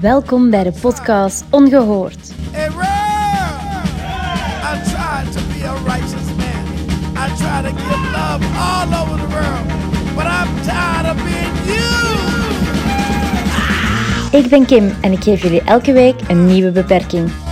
Welkom bij de podcast Ongehoord. Ik ben Kim en ik geef jullie elke week een nieuwe beperking.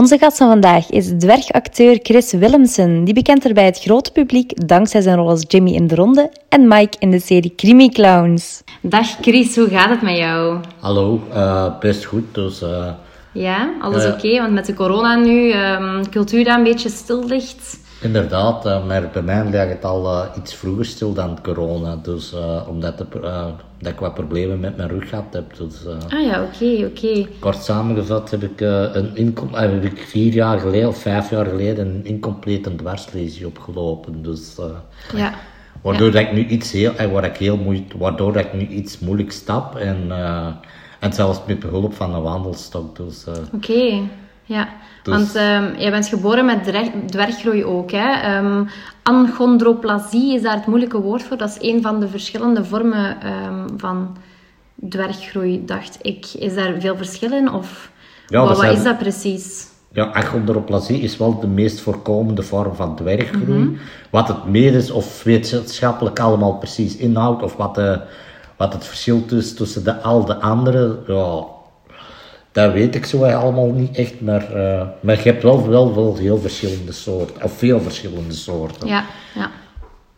Onze gast van vandaag is dwergacteur Chris Willemsen, die bekend er bij het grote publiek dankzij zijn rol als Jimmy in de Ronde en Mike in de serie Creamy Clowns. Dag Chris, hoe gaat het met jou? Hallo, eh, best goed. Dus eh, Ja, alles Ja. oké? Want met de corona nu, ehm, cultuur dat een beetje stil ligt. inderdaad, eh, maar bij mij lag het al eh, iets vroeger stil dan corona. Dus eh, omdat de, eh, dat ik wat problemen met mijn rug gehad heb. Dus, eh, Ah ja, oké, oké. Kort samengevat heb ik, eh, een incom- eh, heb ik vier jaar geleden of vijf jaar geleden een incomplete dwarslesie opgelopen. Dus, Ja. waardoor, dat ik nu iets heel, waar ik heel moe- waardoor dat ik nu iets moeilijk stap. En, en zelfs met behulp van een wandelstok. Dus, Oké, ja. Dus- Want ehm, jij bent geboren met dwerg- dwerggroei ook, hè? Ehm, Anchondroplasie is daar het moeilijke woord voor. Dat is een van de verschillende vormen ehm, van dwerggroei, dacht ik. Is daar veel verschil in? Of Ja, wat, zijn- is dat precies? Ja, achondroplasie is wel de meest voorkomende vorm van dwerggroei. Wat het meer is of wetenschappelijk allemaal precies inhoudt, of wat, de, wat het verschil is tussen de, al de andere, ja, dat weet ik zo allemaal niet echt. Maar, eh, maar je hebt wel, wel, wel heel verschillende soorten, of veel verschillende soorten. Ja, ja.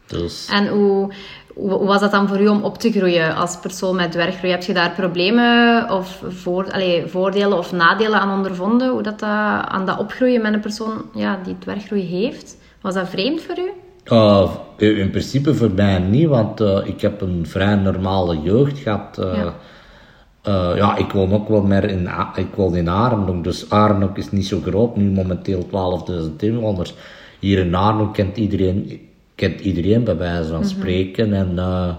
Dus, En hoe, hoe was dat dan voor u om op te groeien als persoon met dwerggroei? Heb je daar problemen of voor, allee, voordelen of nadelen aan ondervonden? Hoe dat, dat aan dat opgroeien met een persoon ja, die dwerggroei heeft? Was dat vreemd voor u? Uh, in principe voor mij niet, want uh, ik heb een vrij normale jeugd gehad. Uh, Ja. Ja. ja, ik woon ook wel meer in, ik woon in Arnhem, dus Arnhem is niet zo groot, nu momenteel 12.000 inwoners. Hier in Arnhem kent iedereen, kent iedereen bij wijze van spreken. En, uh,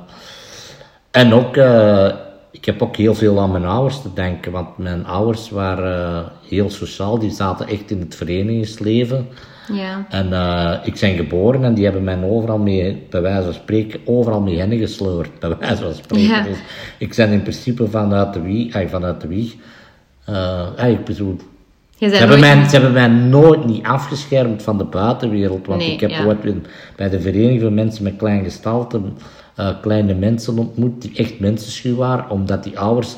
en ook, uh, ik heb ook heel veel aan mijn ouders te denken, want mijn ouders waren heel sociaal, die zaten echt in het verenigingsleven. Ja. En uh, ik ben geboren en die hebben mij overal mee, bij wijze van spreken, overal mee hen gesleurd, bij wijze van spreken. Ja. Dus ik ben in principe vanuit de wieg, ay, vanuit de wieg, uh, ay, ik bedoel, Je ze hebben, mij, ze hebben mij nooit niet afgeschermd van de buitenwereld, want Nee, ik heb ja. ooit in- bij de Vereniging van Mensen met Klein Gestalte uh, kleine mensen ontmoet die echt mensenschuw waren, omdat die ouders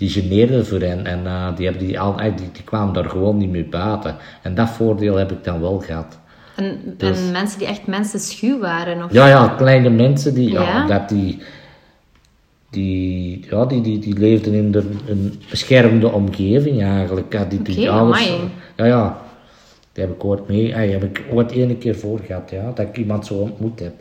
die geneerden voor hen en uh, die, hebben die, al, ay, die, die kwamen daar gewoon niet mee buiten. En dat voordeel heb ik dan wel gehad. En, Dus- en mensen die echt mensen schuw waren? Of... Ja, ja, kleine mensen die, ja. Ja? dat die, die, ja, die, die, die leefden in de, een beschermde omgeving eigenlijk. Ja, die, die amai. ja, ja, die heb ik ooit mee, ah, die heb ik ooit ene keer voor gehad, ja, dat ik iemand zo ontmoet heb.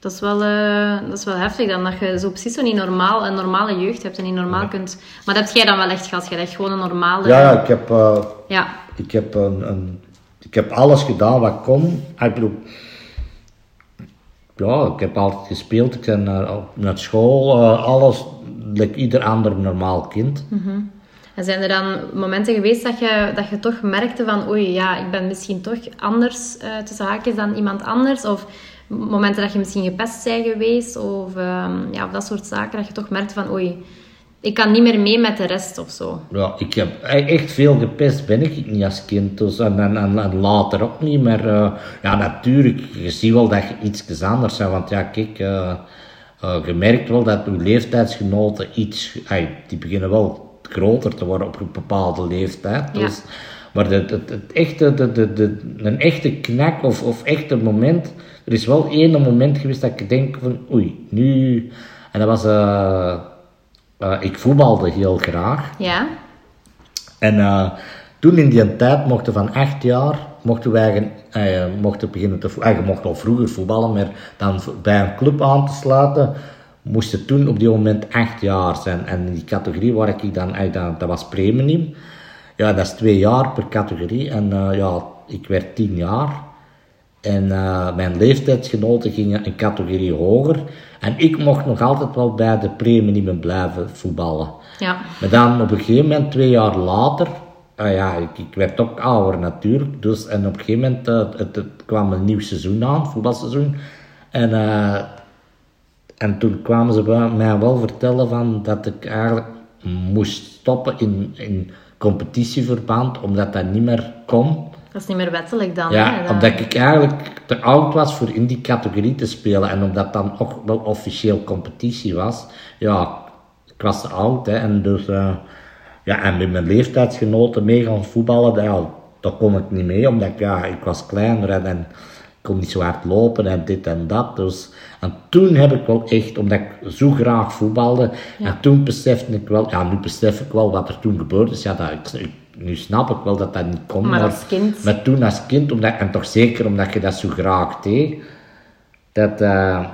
Dat is, wel, eh, dat is wel heftig dan, dat je zo precies zo niet normaal, een normale jeugd hebt en niet normaal kunt... Maar dat heb jij dan wel echt gehad, jij hebt gewoon een normale... Ja, ja, ik heb, uh, Ja. ik heb, een, een, ik heb alles gedaan wat kon. Ah, Ik bedoel, ja, ik heb altijd gespeeld, ik ben naar, naar school, uh, alles, like ieder ander normaal kind. En zijn er dan momenten geweest dat je, dat je toch merkte van oei, ja, ik ben misschien toch anders eh tussen haakjes dan iemand anders? Of momenten dat je misschien gepest bent geweest of, ehm, ja, of dat soort zaken, dat je toch merkte van oei, ik kan niet meer mee met de rest of zo. Ja, ik heb echt veel gepest ben ik niet als kind. Dus, en, en, en, en later ook niet. Maar uh, ja, natuurlijk, je ziet wel dat je iets anders bent. Want ja, kijk, uh, uh, je merkt wel dat uw leeftijdsgenoten iets... Die beginnen wel groter te worden op een bepaalde leeftijd. Dus, Ja. Maar het, echte, de, de, de, een echte knak of, of echte moment... Er is wel één moment geweest dat ik denk van... Oei, nu... En dat was... Uh, ik voetbalde heel graag. Ja? En uh, toen in die tijd mochten van acht jaar, mochten wij uh, mochten beginnen te voetballen. Je mocht al vroeger voetballen, maar dan bij een club aan te sluiten, moesten toen op die moment acht jaar zijn. En die categorie waar ik dan, dat, dat was premium. Ja, dat is twee jaar per categorie. En uh, ja, ik werd tien jaar. En uh, mijn leeftijdsgenoten gingen een categorie hoger. En ik mocht nog altijd wel bij de premium blijven voetballen. Ja. Maar dan op een gegeven moment, twee jaar later, ah ja, ik, ik werd ook ouder natuurlijk, dus, en op een gegeven moment eh, het, het kwam een nieuw seizoen aan, voetbalseizoen. En, eh, en toen kwamen ze mij wel vertellen van dat ik eigenlijk moest stoppen in, in competitieverband, omdat dat niet meer kon. Dat is niet meer wettelijk dan. hè, Ja, omdat ik eigenlijk te oud was voor in die categorie te spelen. En omdat dan ook wel officieel competitie was. Ja, ik was te oud. Hè, en dus... eh, ja, en met mijn leeftijdsgenoten mee gaan voetballen, ja, daar kon ik niet mee. Omdat ik, ja, ik was kleiner en, kon niet zo hard lopen en dit en dat. Dus, en toen heb ik wel echt, omdat ik zo graag voetbalde. En toen besefte ik wel... Ja, nu besef ik wel wat er toen gebeurd is. Ja, dat, ik, nu snap ik wel dat dat niet kon. Maar als kind- Maar toen als kind, omdat, en toch zeker omdat je dat zo graag deed, dat... eh,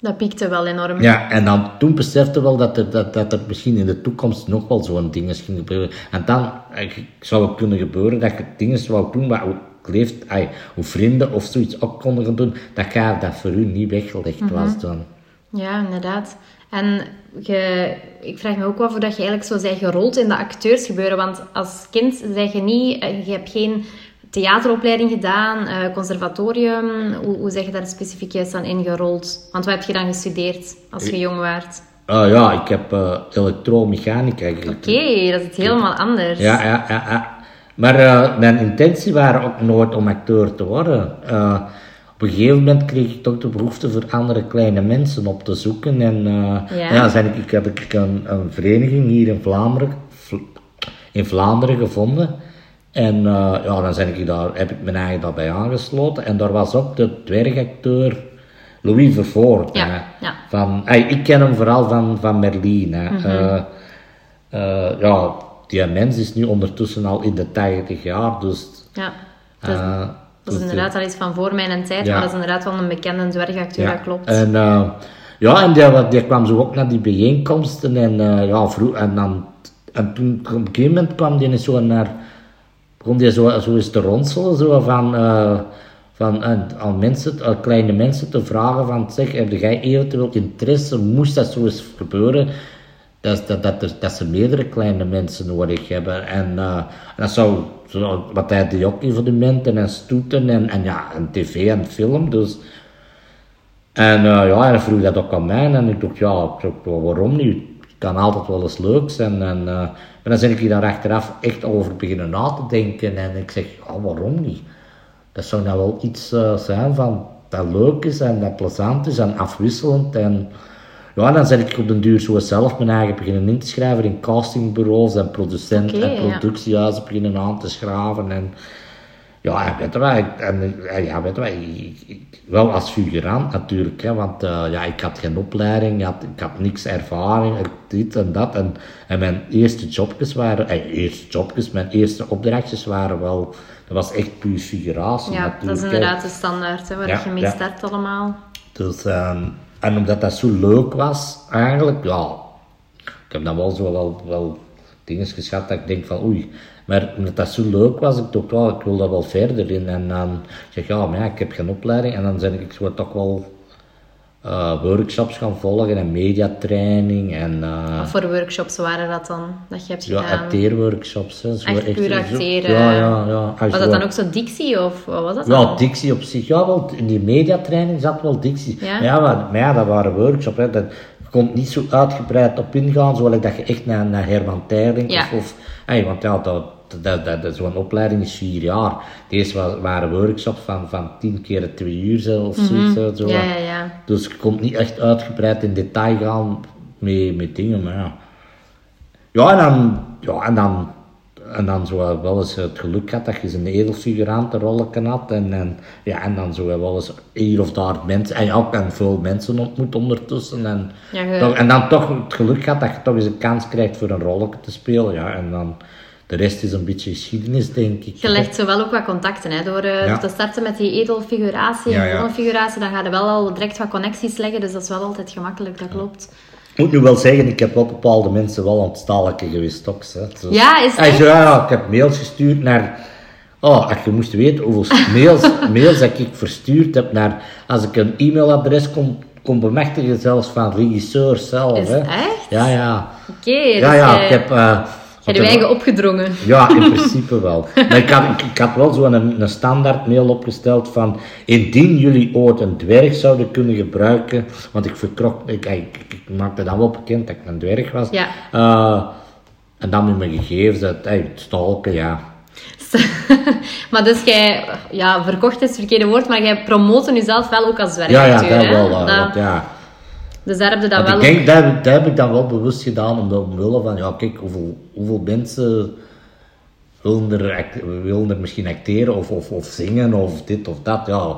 Dat piekte wel enorm. ja, en dan toen besefte wel dat er, dat, dat er misschien in de toekomst nog wel zo'n dingen ging gebeuren. En dan eh, zou het kunnen gebeuren dat je dingen zou doen wat leeft, ay, hoe vrienden of zoiets ook konden doen, dat, je, dat voor u niet weggelegd was dan. Ja, inderdaad. En je, ik vraag me ook af hoe dat je eigenlijk zo bent gerold in de acteursgebeuren. Want als kind zeg je niet, eh, je hebt geen theateropleiding gedaan, eh, conservatorium. Hoe, hoe zeg je daar specifiek juist aan ingerold? Want wat heb je dan gestudeerd als je jong waart? Ah ja, ik heb eh elektromechanica geleerd. Oké, dat is iets helemaal anders. Ja, ja, ja, ja. Maar eh, mijn intentie waren ook nooit om acteur te worden. Eh, op een gegeven moment kreeg ik toch de behoefte voor andere kleine mensen op te zoeken. En eh, Ja. ja. zijn ik, ik heb ik een, een vereniging hier in Vlaanderen, Vl- in Vlaanderen gevonden. En ja, dan zijn ik daar, heb ik mijn eigen daarbij aangesloten. En daar was ook de dwergacteur Louis Vervoort. Ja. Van, ik ken hem vooral van, van Merlin. Mhm. Ja, die mens is nu ondertussen al in de 80 jaar, dus... Ja, dat is, eh, dat is dus, inderdaad al iets van voor mijn tijd, Ja. maar dat is inderdaad wel een bekende dwergacteur, ja. dat klopt. En, eh, ja, en die, die kwam zo ook naar die bijeenkomsten en eh, ja, vroeg, en dan... En toen, op een gegeven moment kwam die zo naar... Begon die zo, zo eens te ronselen, zo van... eh, van eh, aan, mensen, aan kleine mensen te vragen van, zeg, heb jij eventueel interesse, moest dat zo eens gebeuren, dat, dat, dat, dat ze meerdere kleine mensen nodig hebben. En eh, dat zou, zo, wat hij de evenementen en stoeten en, en ja, en tv en film, dus... En eh, ja, en hij vroeg dat ook aan mij en ik dacht, ja, waarom niet? Het kan altijd wel eens leuk zijn. En, eh, maar dan ben ik daar achteraf echt over beginnen na te denken en ik zeg, ja, waarom niet? Dat zou nou wel iets eh, zijn van dat leuk is en dat plezant is en afwisselend. En ja, dan ben ik op den duur zo zelf mijn eigen beginnen in te schrijven in castingbureaus en producenten en ja. productiehuizen beginnen aan te schrijven. En, ja, weet je ik- en, ja, weet je ik- ik- wel als figurant natuurlijk, hè, want eh, ja, ik had geen opleiding, ik had, ik had niks ervaring, dit en dat. En, en mijn eerste jobjes waren, eh, eerste jobjes, mijn eerste opdrachtjes waren wel, dat was echt puur figuratie ja, natuurlijk. dat is inderdaad de standaard, hè, waar Ja, je mee ja. start allemaal. Dus, ehm, en omdat dat zo leuk was, eigenlijk, ja, ik heb dan wel zo wel, wel dingen geschat dat ik denk van oei. Maar omdat dat zo leuk was, ik dacht wel, ik wil dat wel verder in. En dan zeg ik, ja, maar ja, ik heb geen opleiding. En dan ben ik zo toch wel eh, workshops gaan volgen en mediatraining en eh, Wat voor workshops waren dat dan, dat je hebt ja, gedaan? acteerworkshops. Hè, zo Echt puur acteren. Ja, ja, ja. Was dat dan ook zo dictie of wat was dat Ja, dan? dictie op zich. Ja, wel, in die mediatraining zat wel dictie. Ja? Maar ja, maar, maar ja, dat waren workshops. Hè. Dat, je kon niet zo uitgebreid op ingaan, zoals dat je echt naar, naar Herman Terling Ja. of... of hey, want ja, dat, dat, dat, dat- zo'n opleiding is vier jaar. Deze wa- waren workshops van, van tien keer twee uur of zoiets. Zo. Mhm. Ja, ja, ja. Dus je kon niet echt uitgebreid in detail gaan met, met dingen, maar ja. Ja, en dan, ja, en dan, en dan zo wel eens het geluk had dat je een edelfigurantenrollen had. En, en, ja, en dan zo wel eens hier of daar mensen, en ja, ook en veel mensen ontmoet ondertussen. En, Ja, toch, en dan toch het geluk had dat je toch eens een kans krijgt voor een rolletje te spelen. Ja, en dan, de rest is een beetje geschiedenis, denk ik. Je legt zo wel ook wat contacten, hè. Door eh, Ja. te starten met die edelfiguratie en ja. figuratie, dan ga je wel al direct wat connecties leggen, dus dat is wel altijd gemakkelijk, dat klopt. Ik moet nu wel zeggen, ik heb wel bepaalde mensen wel aan het stalken geweest ook. Hè. Dus- Ja, is het ja, ik heb mails gestuurd naar... Oh, als je moest weten hoeveel mails, mails dat ik verstuurd heb naar... Als ik een e-mailadres kon, kon bemachtigen, zelfs van regisseurs zelf. Is hè. echt? Ja, ja. Oké, Ja, dus ja, jij, ik heb... eh, wat je eigen opgedrongen. Ja, in principe wel. Maar ik had, ik, ik had wel zo'n een, een standaard mail opgesteld van indien jullie ooit een dwerg zouden kunnen gebruiken, want ik verkrok, ik, ik, ik maakte dan wel bekend dat ik een dwerg was. Ja. Eh, en dan met mijn gegevens, dat, hey, stalken, ja. maar dus jij, ja, verkocht is het verkeerde woord, maar jij promoten jezelf wel ook als Ja, dwergacteur. ja, dat wel. Dat- want ja. Dus daar heb je dat wel ik denk, ook- dat, heb- dat heb ik dan wel bewust gedaan, omdat omwille van, ja kijk, hoeveel, hoeveel mensen willen er, willen er misschien acteren of, of, of zingen of dit of dat, ja.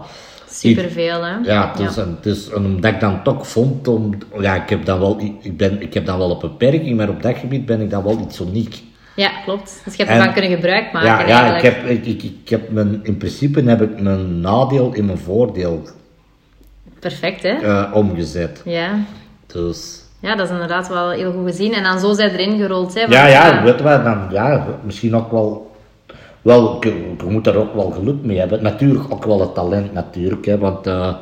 Superveel, hè? Ja, dus, En, dus en omdat ik dan toch vond, om, ja, ik heb dan wel, ik, ben, ik heb dan wel een beperking, maar op dat gebied ben ik dan wel iets uniek. Ja, klopt. Dus je hebt ervan kunnen gebruik maken ja, ja ik heb, ik, ik, ik heb mijn, in principe heb ik mijn nadeel in mijn voordeel Perfect, hè? omgezet. Ja. Dus... ja, dat is inderdaad wel heel goed gezien. En dan zo zijn erin gerold, hè? Ja, want, ja, eh, weet je wat, dan, ja, misschien ook wel, wel, je, je moet daar ook wel geluk mee hebben. Natuurlijk ook wel het talent, natuurlijk, hè, want eh,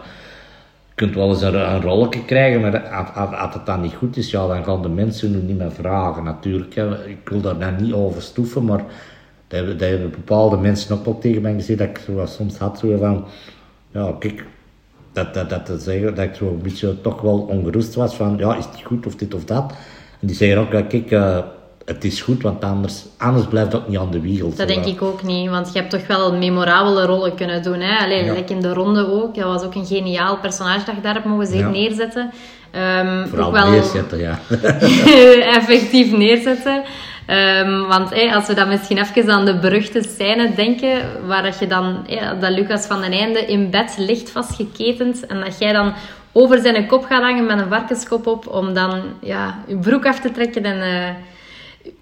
je kunt wel eens een, een rolletje krijgen, maar als, het dan niet goed is, ja, dan gaan de mensen nu niet meer vragen, natuurlijk. Hè. Ik wil daar dan niet over stoeven, maar dat hebben, dat hebben bepaalde mensen ook wel tegen mij gezegd, dat ik zo, soms had zo van, ja, kijk, dat, dat, dat, te zeggen, dat ik zo een beetje toch wel ongerust was van, ja, is het goed of dit of dat. En die zeggen ook, kijk, eh, het is goed, want anders, anders blijft dat niet aan de wiegel. Dat denk ik ook niet, want je hebt toch wel memorabele rollen kunnen doen. Hè? Allee, Ja. like in de ronde ook. Dat was ook een geniaal personage dat je daar hebt mogen Ja. neerzetten. Ehm, Vooral ook wel neerzetten, ja. effectief neerzetten. Ehm, want hey, als we dan misschien even aan de beruchte scène denken, waar dat je dan, hey, dat Lucas van den Einde in bed ligt vastgeketend en dat jij dan over zijn kop gaat hangen met een varkenskop op om dan ja, je broek af te trekken en eh,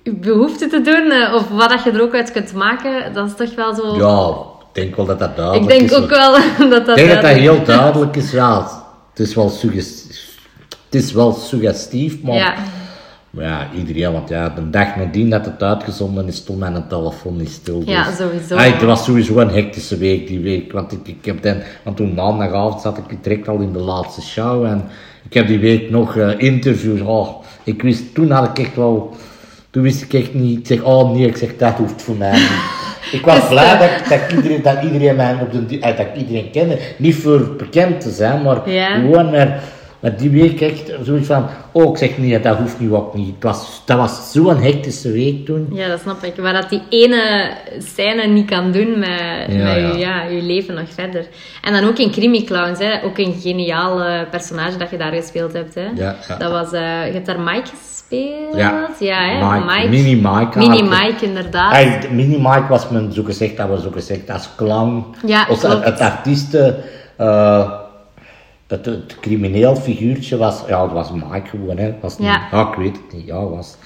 je behoefte te doen, eh, of wat dat je er ook uit kunt maken, dat is toch wel zo... ja, ik denk wel dat dat ik duidelijk denk is. ook wel dat dat... Ik denk dat dat heel duidelijk is, ja. Het is wel, suggestief, het is wel suggestief, maar... Ja. Maar ja, iedereen, want ja, de dag nadien dat het uitgezonden is, stond mijn telefoon niet stil. Ja, dus- sowieso. Ah, het was sowieso een hectische week die week, want ik, ik heb dan, want toen maandagavond zat ik direct al in de laatste show en ik heb die week nog eh, interviews, oh, ik wist, toen had ik echt wel, toen wist ik echt niet, ik zeg, oh nee, ik zeg, dat hoeft voor mij niet. Ik was Dus, blij dat, dat, iedereen, dat iedereen mij op de, eh, dat ik iedereen kende, niet voor bekend te zijn, maar Ja. gewoon maar, maar die week echt zoiets van, oh ik zeg niet, dat hoeft nu ook niet. Het was, dat was zo'n hectische week toen. Ja, dat snap ik. Waar dat die ene scène niet kan doen met, Ja, met ja. Je, ja, je leven nog verder. En dan ook in Crimi Clowns, hè. ook een geniaal personage dat je daar gespeeld hebt. Hè. Ja. Dat was, eh, je hebt daar Mike gespeeld? Ja. ja hè? Mike, Mini Mike Mini. Mike, inderdaad. Hey, Mini Mike was mijn, zo gezegd, dat was zo gezegd als clown. Ja, Als het artiesten, eh, het, het crimineel figuurtje was, ja, het was Mike gewoon, hè. Was niet, ik weet het niet, ja, was...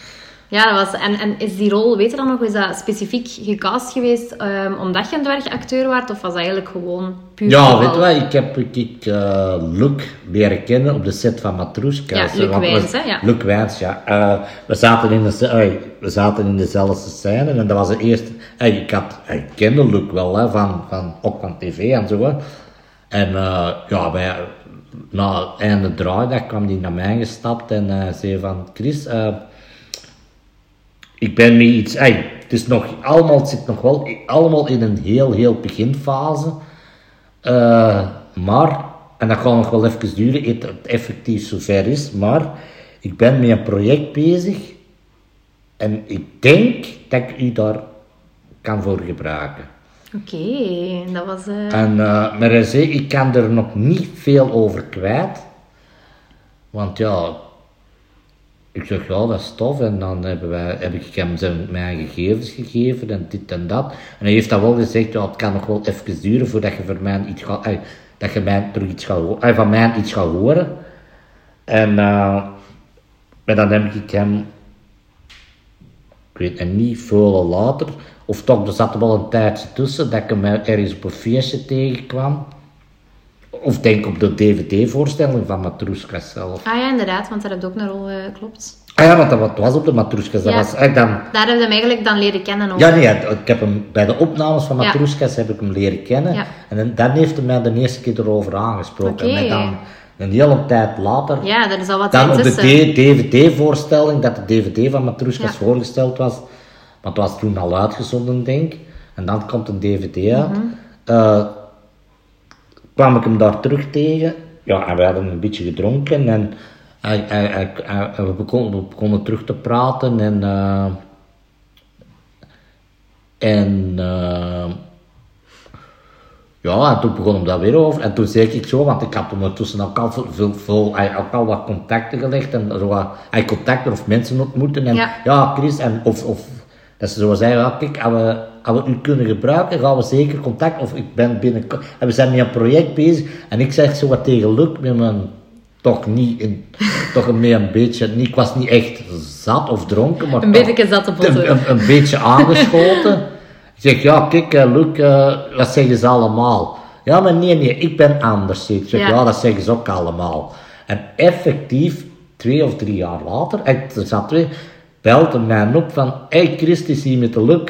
Ja, dat was, en, en is die rol, weet je dan nog, is dat specifiek gecast geweest ehm, omdat je een dwergacteur waart? Of was dat eigenlijk gewoon puur Ja, weet je wat, ik heb ik, eh, Luc leren kennen op de set van Matrushka. Ja, Luc Wijns, hè, ja. Luc Wijns, ja. Eh, we, zaten in de, eh, we zaten in dezelfde scène en dat was de eerste... ik, had, ik kende Luc wel, hè, van, van, ook van tv en zo. Hè. En eh, ja, bij, na het einde draaidag kwam hij naar mij gestapt en eh, zei van... Chris, eh, ik ben met iets... ey, het is nog allemaal, het zit nog wel allemaal in een heel, heel beginfase. Eh, maar, en dat gaat nog wel even duren, het effectief zover is, maar ik ben met een project bezig en ik denk dat ik u daar kan voor gebruiken. Oké, dat was... eh, En, maar hij zei, ik kan er nog niet veel over kwijt. Want ja, ik zeg, ja, dat is tof. En dan hebben wij, heb ik hem zijn, mijn gegevens gegeven en dit en dat. En hij heeft dan wel gezegd, ja, het kan nog wel even duren voordat je, voor mij iets gaat, eh, dat je mij terug iets gaat, eh, van mij iets gaat horen. En dan heb ik hem ik weet het niet, veel later, of toch, er zat er wel een tijdje tussen, dat ik hem ergens op een feestje tegenkwam. Of denk op de DVD-voorstelling van Matrushka zelf. Ah ja, inderdaad, want daar heb je ook een rol geklopt. Ah ja, want dat was op de Matrushkas. Dat Ja. was dan... Daar heb je hem eigenlijk dan leren kennen ook. Ja, nee, ik heb hem bij de opnames van Ja. Matrushkas heb ik hem leren kennen. Ja. En dan, dan heeft hij mij de eerste keer erover aangesproken. En dan, een hele tijd later, Ja, daar is al wat dan op de. DVD-voorstelling, dat de DVD van Matroeskas voorgesteld was, want het was toen al uitgezonden, denk ik. En dan komt een DVD uit. Mhm. Eh, kwam ik hem daar terug tegen. Ja, en we hadden een beetje gedronken en hij, hij, hij- hij- we, begonnen, we begonnen terug te praten en... eh, en... eh, ja, en toen begon hem dat weer over. En toen zei ik zo, want ik had ondertussen ook al, veel, veel, ook al wat contacten gelegd. En zo wat, hij contacten of mensen ontmoeten. En Ja. ja, Chris, en of, of dat ze zo zeggen, ja, kijk, als we, als we u kunnen gebruiken, gaan we zeker contact. Of ik ben binnen, en we zijn met een project bezig. En ik zeg zo wat tegen Luc, met mijn, toch niet, in, toch een beetje, niet, ik was niet echt zat of dronken, maar Een toch- beetje zatte botten. een, een, een beetje aangeschoten. Ik zeg, ja, kijk, eh, Luc, eh, wat zeggen ze allemaal? Ja, maar nee, nee, ik ben anders. Ik zeg, Ja. ja. dat zeggen ze ook allemaal. En effectief, twee of drie jaar later, er zat weer, belt hem mij op van, hey, Christus hier met de Luc.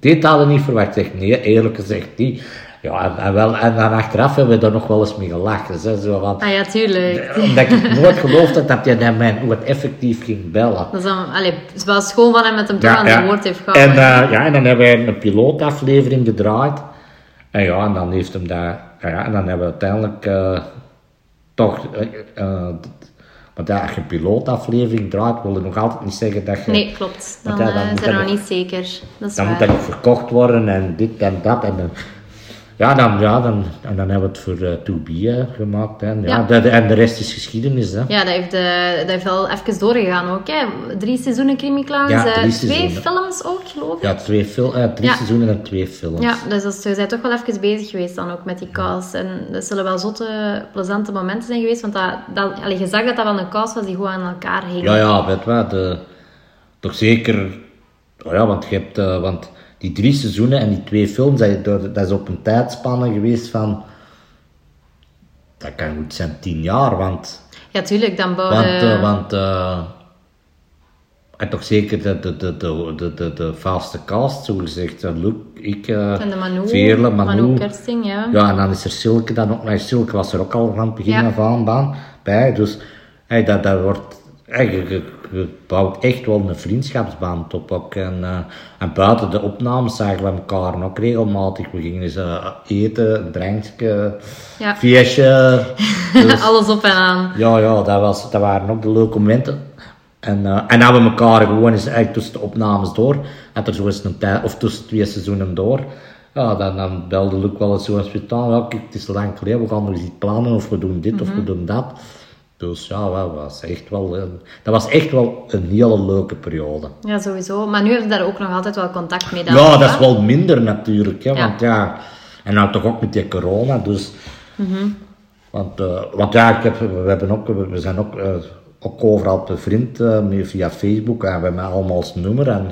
Dit hadden we niet verwacht. Ik zeg, nee, eerlijk gezegd niet. Ja, en, en, wel, en dan achteraf hebben we daar nog wel eens mee gelachen. Zo, zo van, Ah ja, tuurlijk. omdat ik nooit geloofd had dat hij mij ooit effectief ging bellen. Dat is dan, allee, het is wel schoon van hem met hem toch aan zijn woord heeft En, gehouden. eh, ja, en dan hebben we een pilootaflevering gedraaid. En ja, en dan heeft hem dat... Ja, en dan hebben we uiteindelijk eh, toch... eh, want ja, als je een pilootaflevering draait, wil je nog altijd niet zeggen dat je... nee, klopt. Dan, ja, dan eh, zijn we nog niet zeker. Dat is Dan moet dat nog verkocht worden en dit en dat. En, dan- ja, dan, ja dan, en dan hebben we het voor eh 2B eh, gemaakt. Hè. Ja, de- en de rest is geschiedenis. Hè. Ja, dat heeft, eh, dat heeft wel even doorgegaan ook. Hè. Drie seizoenen Clowns, Ja, twee seizoenen. films ook, geloof ik. Ja, twee fil drie Ja. seizoenen en twee films. Ja, dus dat je bent toch wel even bezig geweest dan ook met die cast. En dat zullen wel zotte, plezante momenten zijn geweest. Want dat, dat, allee, je zag dat dat wel een cast was die goed aan elkaar hing. Ja, ja, weet wat, de, toch zeker, oh ja, want je hebt, want die drie seizoenen en die twee films, dat, dat dat is op een tijdspanne geweest van, dat kan goed zijn tien jaar, want, Ja, tuurlijk. Dan bouwde... want, eh, want, eh, en toch zeker de, de, de, de, de, de, de vaste cast, zo gezegd, uh, Luc, ik, eh en de Manu. Veerle, Manu, Kersting, ja. ja, en dan is er Silke dan ook. Maar Silke was er ook al van het begin Ja. af aan baan, bij. Dus hey, dat, dat wordt... Hey, je bouwt echt wel een vriendschapsband op. Ook. En, eh, en buiten de opnames zagen we elkaar ook regelmatig. We gingen eens eh, eten, een drankje, Ja. feestje. Dus, Alles op en aan. ja, ja dat, was, dat waren ook de leuke momenten. En, eh en hadden we elkaar gewoon eens eigenlijk tussen de opnames door. Had er zo eens een tijd, of tussen twee seizoenen door. Ja, dan, dan belde Luc wel eens zo spontaan. Ja, kijk, het is lang geleden, we gaan nog eens iets plannen. Of we doen dit, of Mhm. we doen dat. Dus ja, dat was echt wel, een- dat was echt wel een hele leuke periode. Ja, sowieso. Maar nu heb je daar ook nog altijd wel contact mee. dan, Ja, dat is wel minder natuurlijk. Hè, Ja. Want ja, en nou toch ook met die corona. Dus, Mhm. want, eh, want ja, ik heb, we, hebben ook, we zijn ook, eh, ook overal bevriend eh, met- via Facebook. En we hebben allemaal ons nummer. En,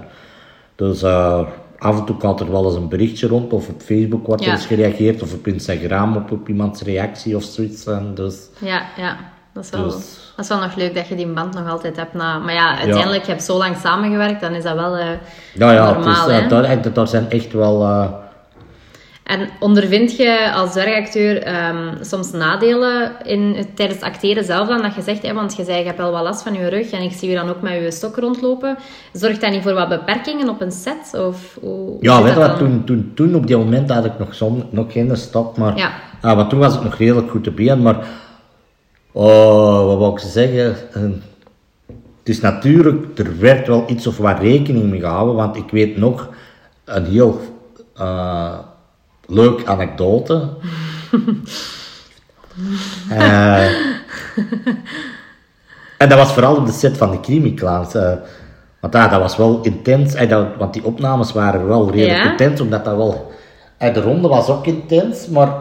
dus eh, af en toe gaat er wel eens een berichtje rond. Of op Facebook wordt er eens gereageerd. Of op Instagram op, op iemands reactie of zoiets. En dus, Ja, ja. Dat is, wel, Dus- dat is wel nog leuk dat je die band nog altijd hebt. Na, maar ja, uiteindelijk, je hebt zo lang samengewerkt, dan is dat wel eh, ja, ja, normaal. hè? eh, daar, zijn echt wel... eh, En ondervind je als dwergacteur ehm, soms nadelen in, tijdens het acteren zelf dan? Dat je zegt, hè, want je zei, je hebt wel wat last van je rug en ik zie je dan ook met je stok rondlopen. Zorgt dat niet voor wat beperkingen op een set? Of hoe, Ja, weet je wat, toen, toen, toen op die moment had ik nog, nog geen stok, maar Ja. ah, want toen was ik nog redelijk goed te been, maar oh, wat wou ik zeggen, eh, het is natuurlijk, er werd wel iets of wat rekening mee gehouden, want ik weet nog een heel eh, leuk anekdote. Eh, en dat was vooral op de set van de Creamy Clowns. eh, want ja, dat was wel intens, eh, dat, want die opnames waren wel redelijk Ja? intens, omdat dat wel... eh, de ronde was ook intens, maar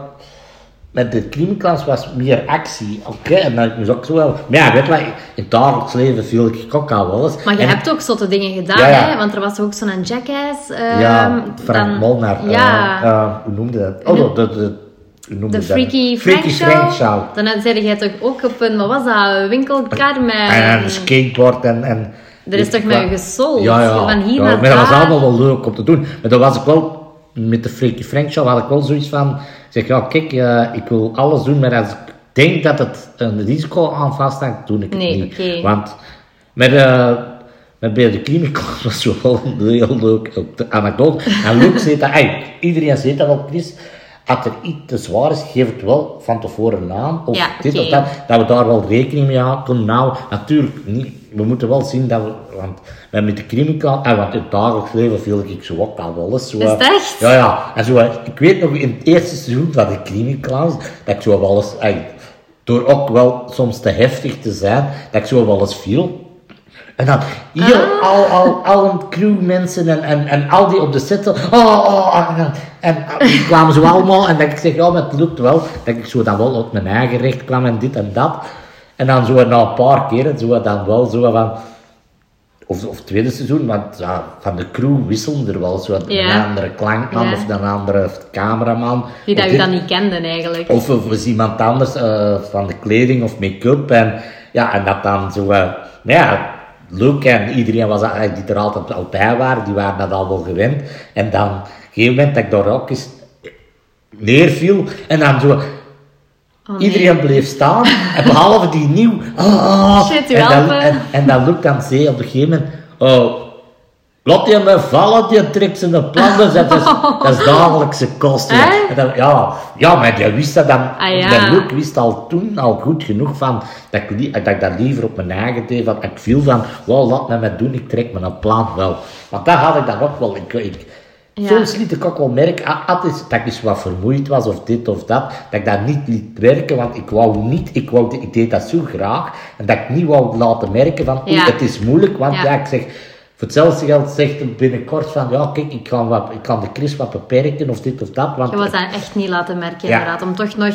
met de Clowns was meer actie. Oké, en dan moest ook zo wel... Maar ja, weet je wat, in het dagelijks leven viel ik ook al wel eens. Maar je En- hebt ook zotte dingen gedaan, Ja, ja. hè? Want er was ook zo'n jackass. ehm, Ja, Frank dan- Molnar. eh, Ja, eh, hoe noemde dat? Oh, de, de, de, dat? Freaky Frank, Freaky Show. Dan zei jij toch ook op een, wat was dat, winkelkar met... En een skateboard en... en Er is toch met je gesold? Ja, ja. Van hier ja, naar maar dat was allemaal wel leuk om te doen. Maar dan was ik wel... Met de Freaky Frank Show had ik wel zoiets van... Zeg, ja, kijk, eh, ik wil alles doen, maar als ik denk dat het een risico aan vasthangt, doe ik het niet. Want met, eh met bij de kliniek was zo wel een heel leuk de anekdote. En Luc zei dat, ey, iedereen zei dat wel, Chris. Als er iets te zwaar is, geef het wel van tevoren aan. Of Ja, dit of dat. Dat we daar wel rekening mee houden. Natuurlijk niet. We moeten wel zien dat we, want met de kliniek, en want in het dagelijks leven viel ik zo ook al wel eens. Zo, Is echt? Ja, ja. En zo, eh, ik weet nog in het eerste seizoen van de kliniek dat ik zo wel eens, door ook wel soms te heftig te zijn, dat ik zo wel eens viel. En dan heel, Ah. al, al, al een crew mensen en, en, en al die op de set zo, oh, oh, en, en, en die kwamen zo allemaal en dat ik zeg, ja, maar het lukt wel. Dat ik zo dan wel op mijn eigen recht kwam en dit en dat. En dan zo na een paar keren, zo dan wel zo van, of, of het tweede seizoen, want ja, van de crew wisselen er wel zo. Ja. Een andere klankman Ja. of een andere cameraman. Die dat je dan niet kenden eigenlijk. of, of iemand anders eh, van de kleding of make-up. En, ja, en dat dan zo... eh nou ja, leuk en iedereen was, eigenlijk die er altijd al bij waren, die waren dat al wel gewend. En dan, op een gegeven moment dat ik daar ook eens neerviel en dan zo... Oh, nee. Iedereen bleef staan, en behalve die nieuw. ah, Shit, u en, dan, en, en dan lukt dan zei op een gegeven moment. Oh, laat je me vallen, die trekt zijn plan. Dus dat, is, dat is dagelijkse kosten. Dan, ja, ja, maar jij wist dat dan. Ah, ja. De wist al toen al goed genoeg van dat ik, dat ik dat liever op mijn eigen deed. Ik viel van, wow, laat me maar doen, ik trek mijn plan wel. Want dat had ik dan ook wel. Ik, ik, Ja. Soms liet ik ook wel merken ah, ah, het is- dat ik eens wat vermoeid was of dit of dat. Dat ik dat niet liet werken, want ik wou niet, ik, wou, ik deed dat zo graag. En dat ik niet wou laten merken van, oei, Ja. het is moeilijk. Want Ja. ja, ik zeg, voor hetzelfde geld zegt hij binnenkort van, ja kijk, ik kan, wat, ik kan de Chris wat beperken of dit of dat. Want Je was dat echt niet laten merken, inderdaad. Om toch nog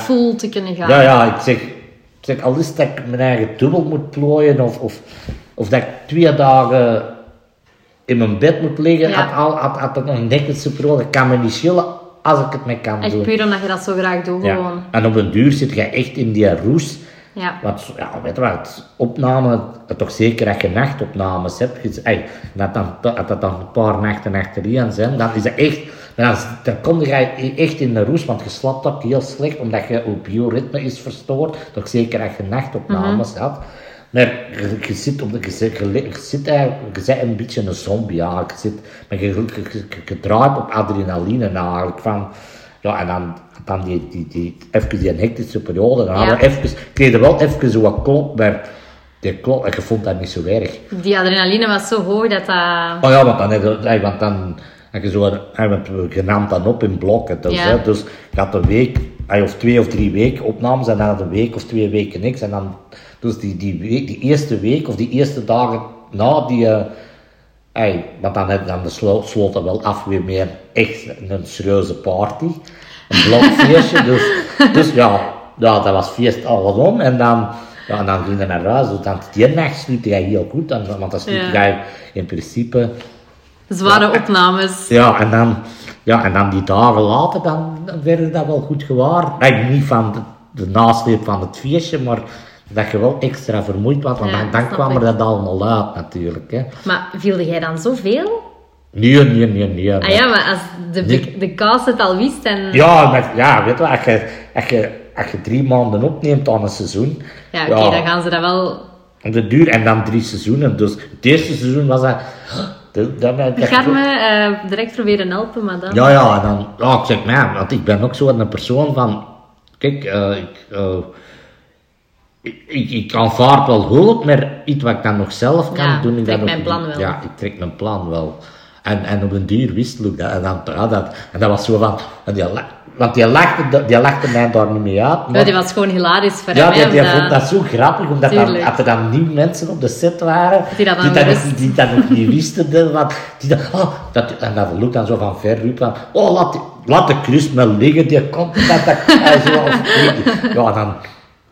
full te kunnen gaan. Ja, ja, ik zeg, ik zeg al is dat ik mijn eigen dubbel moet plooien of, of, of dat ik twee dagen in mijn bed moet liggen, Ja. had, al, had, had nog een dat kan me niet schillen als ik het mee kan Echt doen. puur omdat je dat zo graag doet, Ja. gewoon. En op een duur zit je echt in die roes. Ja. Want ja, weet je wat, opname, toch zeker als je nachtopnames hebt, ey, dat, dan, dat dat dan een paar nachten achtereen zijn, dan is het echt, dan, dan kom je echt in de roes, want je slaapt ook heel slecht, omdat je je bioritme is verstoord, toch zeker als je nachtopnames Mhm. had. Maar je, je zit op de, je, zit- je, je zit eigenlijk, je bent een beetje een zombie eigenlijk. Je, zit, maar je, je, draait op adrenaline eigenlijk van, ja, en dan, dan die, die, die, even die hectische periode, dan Ja. hadden we even, ik kreeg er wel even zo wat klop, maar die klop, en je vond dat niet zo erg. Die adrenaline was zo hoog dat dat... Oh ja, want dan, heb want dan heb je zo, want we namen dan op in blokken. Dus, Ja. hè, dus je had een week, of twee of drie weken opnames en dan een week of twee weken niks. En dan, dus die, die, week, die eerste week of die eerste dagen na die, ey, want dan, heb- dan slo- sloot het wel af weer meer echt een serieuze party. Een blokfeestje, dus, dus ja, ja, dat was feest alom. En dan, ja, en dan ging je naar huis. Dus dan, die nacht sliep jij heel goed, dan, want dan sliep Ja. jij in principe... Zware Ja. opnames. Ja, en dan, ja, en dan die dagen later, dan, dan werden dat wel goed gewaar. Nee, niet van de, de nasleep van het feestje, maar dat je wel extra vermoeid was, want Ja, dan, kwam er dat allemaal uit natuurlijk. Hè. Maar vielde jij dan zoveel? Nee, nee, nee, nee. Ah ja, maar als de, Nee. de cast het al wist en... Ja, maar, ja, weet je wel, als je, als, je, als je drie maanden opneemt aan een seizoen, Ja, oké, dan gaan ze dat wel... op de duur, en dan drie seizoenen. Dus het eerste seizoen was dat... dat, dat, dat- Ik ga me eh, direct proberen helpen, maar dan... Ja, ja, dan, ja, ik zeg, maar, want ik ben ook zo een persoon van, kijk, eh, ik, eh, ik, ik, ik aanvaard wel hulp, maar iets wat ik dan nog zelf kan, Ja, doe ik trek dat mijn ook plan wel. Ja, ik trek mijn plan wel. En, en op een duur wist Luc dat, en, dan, ja, dat, en dat was zo van, en die, la- want die lachte, die lachte mij daar niet mee uit. Ja, maar- die was gewoon hilarisch voor ja, hem. die, vond dat zo grappig, omdat dan, er dan nieuwe mensen op de set waren, Die dat dan die, dat, nog- die dat nog niet wisten, de, die dat, oh, dat, en dat Luc dan zo van ver riep van, oh, laat, die- laat de Chris maar liggen, die komt dat, dat, zo, of, ja, dan,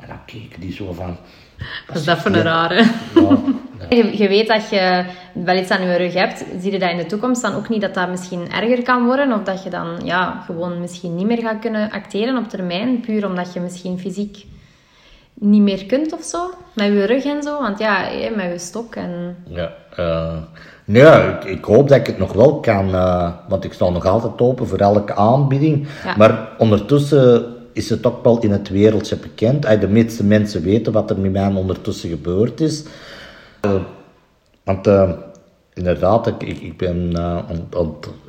en dan keken die zo van, Wat is dat voor een rare? ja, ja. Je, je weet dat je wel iets aan je rug hebt. Zie je dat in de toekomst dan ook niet dat dat misschien erger kan worden? Of dat je dan ja, gewoon misschien niet meer gaat kunnen acteren op termijn? Puur omdat je misschien fysiek niet meer kunt of zo? Met je rug en zo? Want ja, met je stok en... Ja, nee, ik, ik hoop dat ik het nog wel kan, eh, want ik sta nog altijd open voor elke aanbieding. Ja. Maar ondertussen is het ook wel in het wereldje bekend. De meeste mensen weten wat er met mij ondertussen gebeurd is. Eh, want eh, inderdaad, ik, ik, ben, eh,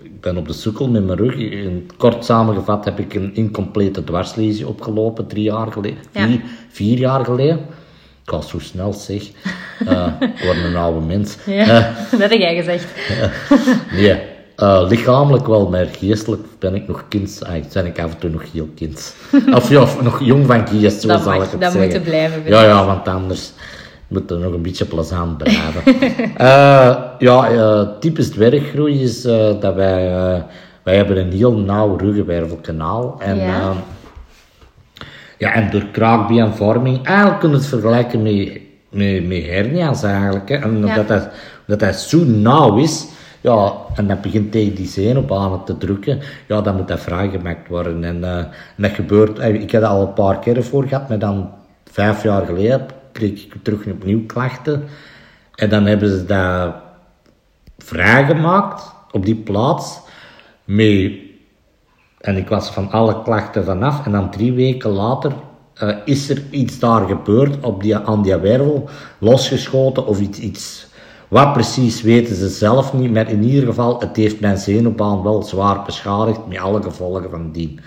ik ben op de sukkel met mijn rug. In, kort samengevat heb ik een incomplete dwarslesie opgelopen, drie jaar geleden. Ja. Vier, vier jaar geleden. Ik was zo snel zeg. Eh, ik word een oude mens. Ja, dat heb jij gezegd. Nee, lichamelijk wel, maar geestelijk ben ik nog kind. Ben ik af en toe nog heel kind. Of ja, nog jong van geest, zo Dat zal mag, ik het dat zeggen. moet er blijven, Ja, ja, want anders moet het nog een beetje plezant blijven. Eh, ja, eh, typisch dwerggroei is eh, dat wij... wij hebben een heel nauw ruggenwervelkanaal. En, Ja. ja, en door kraakbeenvorming, eigenlijk kun je het vergelijken met, met, met hernia's eigenlijk. Hè. En Ja. dat, omdat dat zo nauw is, ja, en dat begint tegen die zenuwbanen te drukken, ja, dan moet dat vrijgemaakt worden. En, en dat gebeurt, ik heb dat al een paar keer voor gehad, maar dan vijf jaar geleden kreeg ik terug opnieuw klachten. En dan hebben ze dat vrijgemaakt op die plaats met en ik was van alle klachten vanaf. En dan drie weken later eh, is er iets daar gebeurd op die, aan die wervel, losgeschoten of iets, iets. Wat precies weten ze zelf niet, maar in ieder geval, het heeft mijn zenuwbaan wel zwaar beschadigd, met alle gevolgen van dien.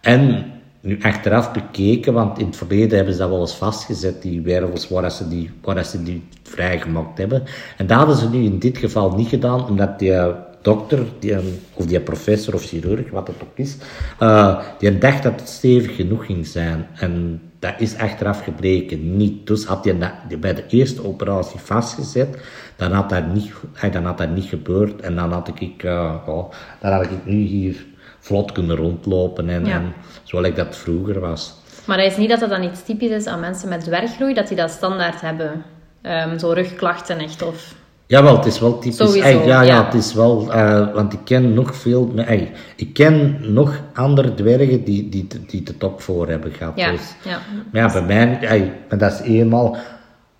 En nu achteraf bekeken, want in het verleden hebben ze dat wel eens vastgezet, die wervels, waar ze die, waar ze die vrijgemaakt hebben. En dat hadden ze nu in dit geval niet gedaan, omdat die eh, dokter, die, eh, of die professor of chirurg, wat het ook is, eh, die dacht dat het stevig genoeg ging zijn. En dat is achteraf gebleken niet. Dus had hij dat bij de eerste operatie vastgezet, dan had dat niet, dan had dat niet gebeurd. En dan had ik, dan had ik nu hier vlot kunnen rondlopen en, Ja. en zoals ik dat vroeger was. Maar dat is niet dat dat dan iets typisch is aan mensen met dwerggroei, dat die dat standaard hebben. Ehm, zo rugklachten echt, of... Jawel, het is wel typisch. Sowieso, Ey, ja, ja, ja. het is wel, eh, want ik ken nog veel, ey, ik ken nog andere dwergen die, die, die het ook voor hebben gehad. Ja, dus. ja. Maar ja, bij mij, ey, maar dat is eenmaal,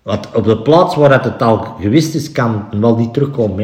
wat op de plaats waar het, het al gewist is, kan wel niet terugkomen.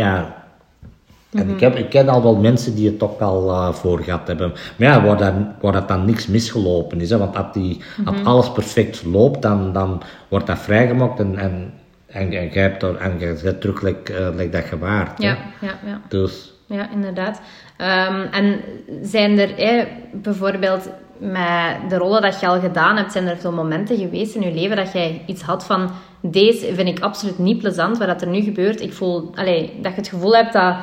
En Mhm. ik, heb, ik ken al wel mensen die het ook al eh, voor gehad hebben. Maar ja, waar, dat, waar dat dan niks misgelopen is. Hè, want als, die, als Mhm. alles perfect loopt, dan, dan wordt dat vrijgemaakt en, en, en, en jij hebt er, en je zet terug like, eh, like dat gewaard. Ja, ja, ja. Dus Ja, inderdaad. Ehm, en zijn er eh, bijvoorbeeld met de rollen dat je al gedaan hebt, zijn er veel momenten geweest in je leven dat jij iets had van deze vind ik absoluut niet plezant, wat dat er nu gebeurt. Ik voel allee, dat je het gevoel hebt dat,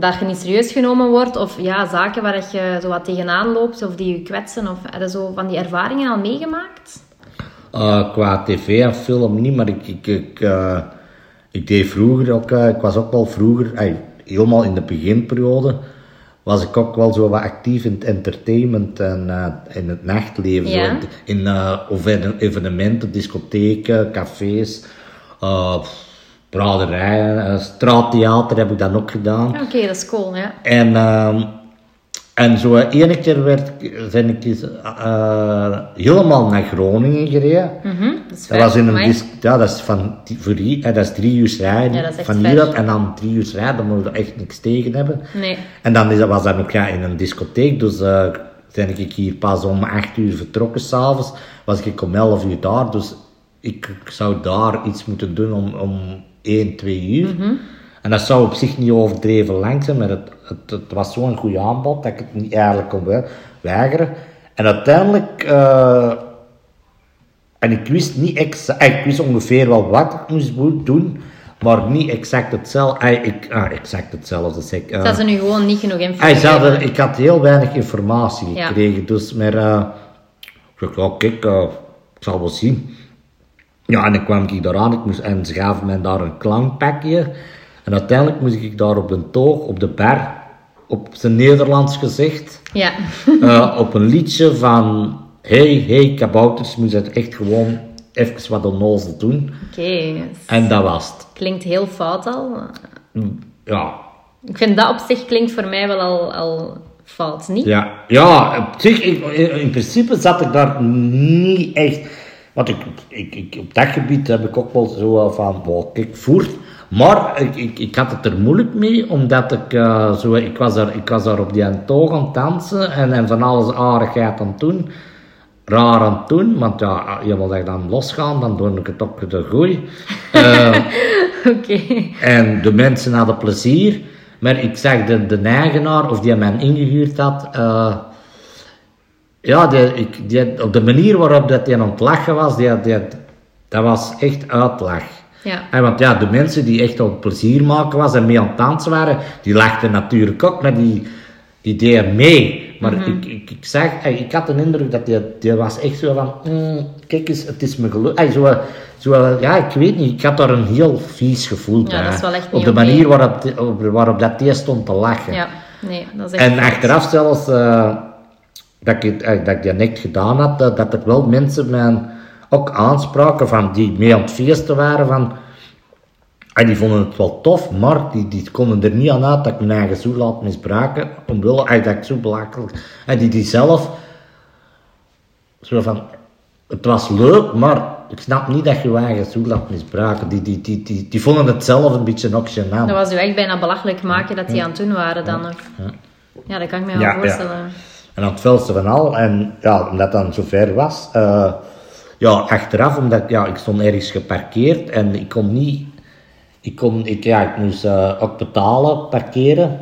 dat je niet serieus genomen wordt, of ja, zaken waar dat je zo wat tegenaan loopt, of die je kwetsen, of heb je zo van die ervaringen al meegemaakt? eh, qua tv en film niet, maar ik, ik, ik, eh, ik deed vroeger ook, eh, ik was ook wel vroeger, helemaal in de beginperiode, was ik ook wel zo wat actief in het entertainment en in het nachtleven. Ja. Zo, in of in evenementen, discotheken, cafés, braderijen, eh, straattheater heb ik dan ook gedaan. Ja, Oké, dat is cool, ja. En, ehm, en zo ene keer werd, ben ik eens, eh, helemaal naar Groningen gereden. Dat is Dat was in een ja, dat is van voor eh, dat is drie uur rijden. Ja, van hier en dan drie uur rijden, dan moet je echt niks tegen hebben. Nee. En dan is, was dat nog ja, in een discotheek, dus eh ben ik hier pas om acht uur vertrokken s'avonds, was ik om elf uur daar, dus ik, ik zou daar iets moeten doen om, om 1, 2 uur. Mhm. En dat zou op zich niet overdreven lang zijn, maar het, het, het was zo'n goed aanbod dat ik het niet eigenlijk kon we- weigeren. En uiteindelijk, eh, en ik wist niet exact, ik wist ongeveer wel wat ik moest doen, maar niet exact hetzelfde. Eh, ik, ah, exact hetzelfde zeg ik. Dat ze nu gewoon niet genoeg info Hij zei geven. dat ik had heel weinig informatie Ja. gekregen, dus maar, eh, ik dacht, ja, kijk, ik zal wel zien. Ja, en dan kwam ik daar aan, ik moest, en ze gaven mij daar een klankpakje. En uiteindelijk moest ik daar op een toog, op de bar, op zijn Nederlands gezegd, Ja. eh, op een liedje van Hey, hey, kabouters, moest het echt gewoon even wat onnozel doen. Oké. En dat was het. Klinkt heel fout al. Ja, Ik vind dat op zich klinkt voor mij wel al, al fout, niet? Ja, ja op zich, ik, in in principe zat ik daar niet echt. Want ik, ik, ik, op dat gebied heb ik ook wel zo van, wow, kijk, voert. Maar ik, ik, ik had het er moeilijk mee, omdat ik eh, zo, ik was daar, ik was daar op die toog aan het dansen en, en van alles aardigheid aan het doen. raar aan het doen, want ja, dat je dan losgaan, dan doe ik het ook de goeie. Eh, Oké. en de mensen hadden plezier, maar ik zag de, de eigenaar, of die mij ingehuurd had, eh, ja, die, ik, die, op de manier waarop dat hij aan het lachen was, die, die, dat was echt uitlach. Ja. En want ja, de mensen die echt op plezier maken was en mee aan het dansen waren, die lachten natuurlijk ook, maar die, die deden mee. Maar ik, ik, ik zag, eh, ik had de indruk dat die, die was echt zo van, mm, kijk eens, het is me gelukt. Eh, Zo, zo, ja, ik weet niet, ik had daar een heel vies gevoel bij. dat is wel echt Op de manier waarop, waarop dat die stond te lachen. Ja. Nee, dat is echt... En achteraf zelfs, eh, dat, ik, eh, dat ik dat net gedaan had, eh, dat er wel mensen mij ook aanspraken van, die mee aan het feesten waren van... En die vonden het wel tof, maar die, die konden er niet aan uit dat ik mijn eigen zoel laat misbruiken. Omwille, eh, dat ik zo belachelijk... En die, die zelf... Zo van... Het was leuk, maar ik snap niet dat je je eigen zoel laat misbruiken. Die, die, die, die, die vonden het zelf een beetje ook gênant. Dat was u echt bijna belachelijk maken dat die aan het doen waren dan nog. Ja, dat kan ik me wel Ja, ja. voorstellen. En aan het velste van al. En ja, omdat het dan zover was. eh, ja, achteraf, omdat ja, ik stond ergens geparkeerd en ik kon niet. Ik, kon, ik, ja, ik moest eh, ook betalen, parkeren.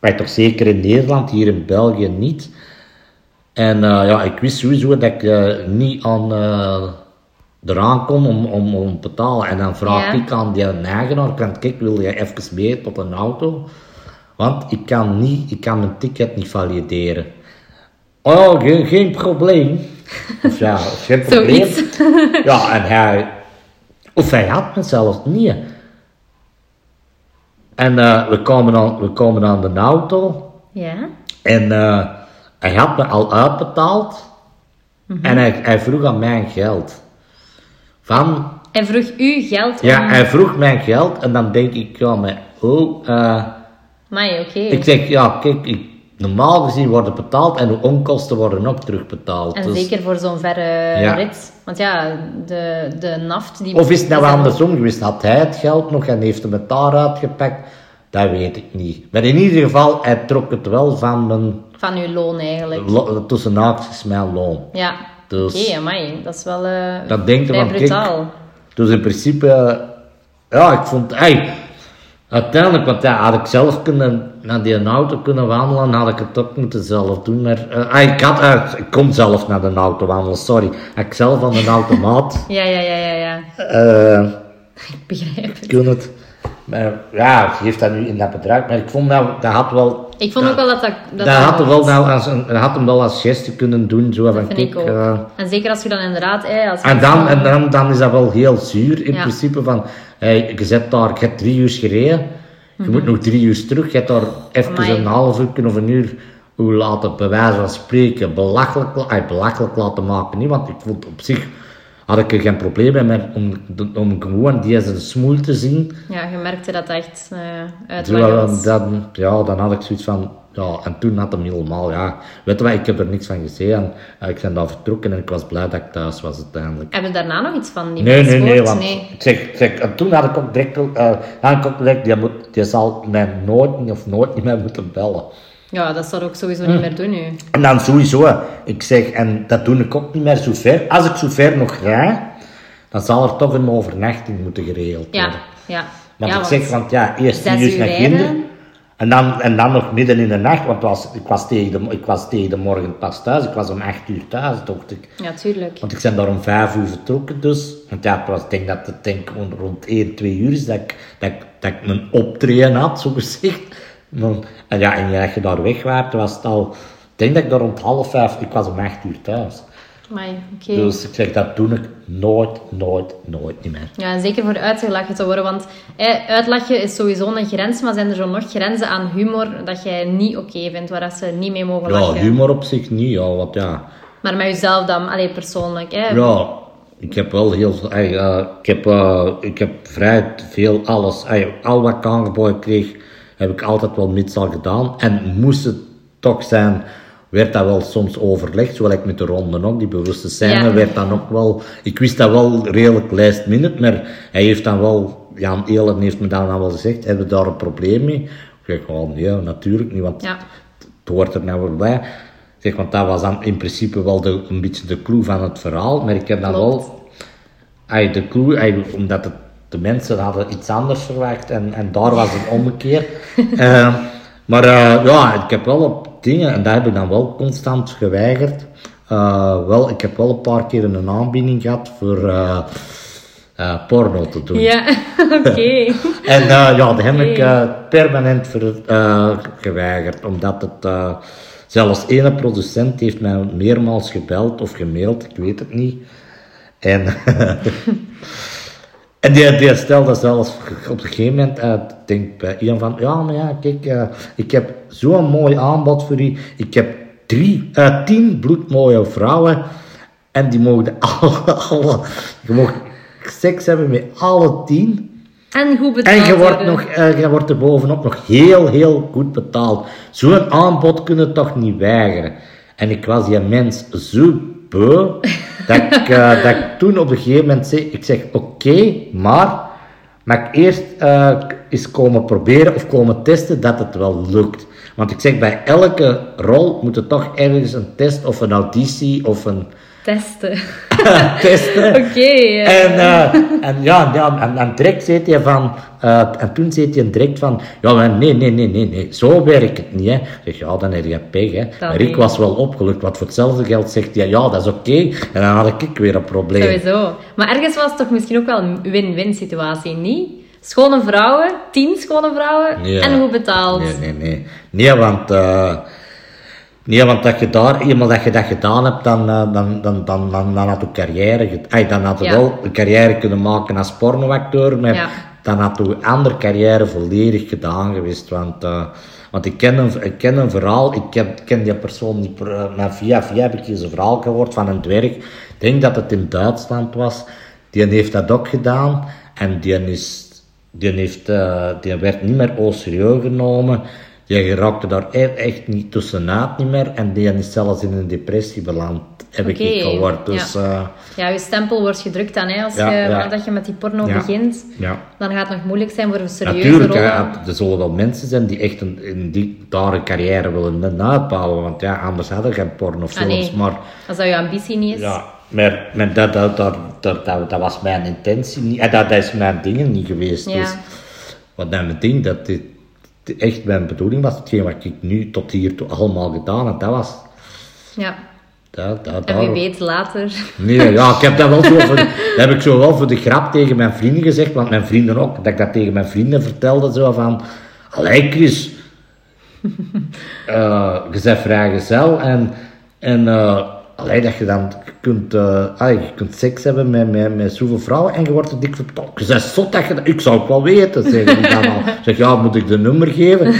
Maar toch zeker in Nederland, hier in België niet. En eh, ja, ik wist sowieso dat ik niet aan eraan kon om, om, om te betalen. En dan vraag Ja. ik aan die eigenaar, kan kijk, wil je even mee tot een auto? Want ik kan, niet, ik kan mijn ticket niet valideren. Oh, geen, geen probleem. Of ja, geen probleem. Ja, en hij... Of hij had me zelfs niet. En eh, we, komen aan, we komen aan de auto. Ja? En eh, hij had me al uitbetaald. Mhm. En hij, hij vroeg aan mijn geld. Van... En vroeg u geld Ja, hij vroeg mijn geld. En dan denk ik, ja, maar... Oh, eh... Amai, oké. Ik zeg, ja, kijk, ik, normaal gezien worden betaald en de onkosten worden ook terugbetaald. En Dus- zeker voor zo'n verre Ja. rit. Want ja, de, de naft die... Of is het nou andersom geweest? Had hij het geld nog en heeft hem het daar uitgepakt? Dat weet ik niet. Maar in ieder geval, hij trok het wel van mijn, Van uw loon eigenlijk. lo- tussen haakjes mijn loon. Ja. Dus- Oké, amai. Dat is wel uh, Dat vrij van, kijk, brutaal. Dus in principe, eh, ja, ik vond, hey, uiteindelijk, want ja, had ik zelf kunnen, naar die auto kunnen wandelen, had ik het ook moeten zelf doen. Maar, eh, ah, ik had, eh, ik kon zelf naar de auto wandelen, sorry. Ik zelf aan de automaat, Ja, ja, ja, ja, ja. eh, Ik begrijp het. kun het. Maar ja, geeft dat nu in dat bedrag. Maar ik vond nou, dat had wel... Ik vond ook wel dat dat... Dat, Dat had, wel nou als een, had hem wel als geste kunnen doen, zo van, vind kijk... ik ook. En zeker als je dan inderdaad... eh, als En dan, en dan, dan is dat wel heel zuur in Ja. principe van, hey, je zet daar, je hebt drie uur gereden, je moet nog drie uur terug, je hebt daar even. Amai. een half uur of een uur, hoe laten, bij wijze van spreken, belachelijk, ay, belachelijk laten maken. Niet, want ik vond op zich, had ik er geen probleem mee, om, om gewoon deze smoel te zien, Ja, je merkte dat echt uh, dan, was. dan, ja, dan had ik zoiets van, ja, en toen had hem helemaal, ja, weet je wat, ik heb er niks van gezien, en, eh, ik ben daar vertrokken en ik was blij dat ik thuis was uiteindelijk. Hebben we daarna nog iets van die Nee, nee, nee, want ik zeg, zeg, en toen had ik ook direct, eh had ik ook direct, die, moet, die zal mij nooit of nooit niet meer moeten bellen. Ja, dat zou ik sowieso Hm. niet meer doen nu. En dan sowieso, ik zeg, en dat doe ik ook niet meer zo ver. Als ik zo ver nog ga, dan zal er toch een overnachting moeten geregeld Ja, worden. ja. Want ja, ik zeg, want ja, eerst zes uur naar kinderen. En dan, en dan nog midden in de nacht, want was, ik, was tegen de, ik was tegen de morgen pas thuis. Ik was om acht uur thuis, dacht ik. Ja, tuurlijk. Want ik ben daar om vijf uur vertrokken dus. Want ja, was, ik denk dat het denk, rond 1, 2 uur is dat ik, dat, ik, dat ik mijn optreden had, zo gezegd. En ja, en als je daar weg was, was het al... Ik denk dat ik daar rond half vijf... Ik was om acht uur thuis. Amai, oké. Dus ik zeg, dat doe ik nooit, nooit, nooit niet meer. Ja, zeker voor uitgelachen te worden. Want eh, uitlachen is sowieso een grens, maar zijn er zo nog grenzen aan humor dat jij niet oké vindt, waar dat ze niet mee mogen Ja, lachen? humor op zich niet, ja, want ja... Maar met jezelf dan, alleen persoonlijk. Hè? Ja, ik heb wel heel veel... eh, ik, heb, eh, ik heb vrij veel alles... al wat ik aangeboden kreeg, heb ik altijd wel mits al gedaan. En moest het toch zijn, werd dat wel soms overlegd. Zoals ik met de ronde ook, die bewuste scène Ja. werd dan ook wel... Ik wist dat wel redelijk last minute, maar hij heeft dan wel... Jan Eelen heeft me dan wel gezegd, hebben we daar een probleem mee? Ik zeg, oh nee, natuurlijk niet, want Ja. het hoort er nou wel bij. Zeg, want dat was dan in principe wel de, een beetje de clue van het verhaal. Maar ik heb dan Klopt. wel... Ay, de clue, ay, omdat het, de mensen hadden iets anders verwacht en, en daar was een ommekeer. Eh, maar eh, ja, ik heb wel op dingen, en dat heb ik dan wel constant geweigerd. Eh, wel, ik heb wel een paar keer een aanbieding gehad voor eh, eh, porno te doen. Ja, oké. En ja, dat heb ik permanent geweigerd, omdat het... zelfs ene producent heeft mij meermaals gebeld of gemaild, ik weet het niet. En, en die, die stelde zelfs op een gegeven moment uit, ik denk bij iemand van, ja, maar ja, kijk, eh, ik heb zo'n mooi aanbod voor u. Ik heb drie, eh, tien bloedmooie vrouwen en die mogen alle, alle, je mag seks hebben met alle tien. En goed betaald En je wordt, nog, eh, je wordt er bovenop nog heel, heel goed betaald. Zo'n aanbod kunnen toch niet weigeren. En ik was die mens zo dat ik, eh, dat ik toen op een gegeven moment zei, ik zeg, oké, maar mag ik eerst eh, eens komen proberen of komen testen dat het wel lukt. Want ik zeg, bij elke rol moet er toch ergens een test of een auditie of een Testen. testen. Oké. eh. En, eh, en ja, ja en, en direct zei hij van, eh, en toen zei hij direct van, ja, maar nee, nee, nee, nee, nee, zo werkt het niet, hè. Ik zeg, ja, dan heb je pech, hè. maar ik was wel opgelukt, want voor hetzelfde geld zegt hij, ja, dat is oké. En dan had ik weer een probleem. Sowieso. Maar ergens was het toch misschien ook wel een win-win situatie, niet? Schone vrouwen, tien schone vrouwen Ja. en goed betaald. Nee, nee, nee. Nee, want, nee, want dat je daar, eenmaal dat je dat gedaan hebt, dan, eh, dan, dan, dan, dan, dan had je carrière, ay, dan had je Ja. wel een carrière kunnen maken als pornoacteur, maar Ja. dan had je andere carrière volledig gedaan geweest, want... eh, want ik ken, een, ik ken een verhaal, ik ken, ik ken die persoon niet, eh, maar via via heb ik eens een verhaal gehoord van een dwerg. Ik denk dat het in Duitsland was. Die heeft dat ook gedaan en die, is, die, heeft, eh, die werd niet meer au serieus genomen. Die geraakte daar e- echt niet tussenuit niet meer en die is zelfs in een depressie beland, heb ik gehoord. Dus ja. eh, Ja, je stempel wordt gedrukt dan, hè. Als Ja, je, ja. dat je met die porno begint, ja. dan gaat het nog moeilijk zijn voor een serieuze Natuurlijk, hè, er zullen wel mensen zijn die echt een, een carrière willen uitbouwen, want ja, anders hadden geen pornofilms. Ah, nee. Maar Als dat je ambitie niet is. ja, maar, maar dat, dat, dat, dat, dat, was mijn intentie niet, en dat, dat is mijn ding niet geweest. Dus wat mijn ding, dat dit echt mijn bedoeling was, hetgeen wat ik nu tot hiertoe allemaal gedaan heb, dat was... Ja. Dat, dat, En wie weet later. Nee, ja, ik heb dat wel zo voor, dat heb ik zo wel voor de grap tegen mijn vrienden gezegd, want mijn vrienden ook, dat ik dat tegen mijn vrienden vertelde, zo van, allee Chris, eh, je bent vrijgezel en, en eh, allee, dat je dan kunt, allee, je kunt seks hebben met, met, met zoveel vrouwen en je wordt er dik verteld. Je zot dat je dat, ik zou het wel weten, zeggen die dan al. Zeg, ja, moet ik de nummer geven?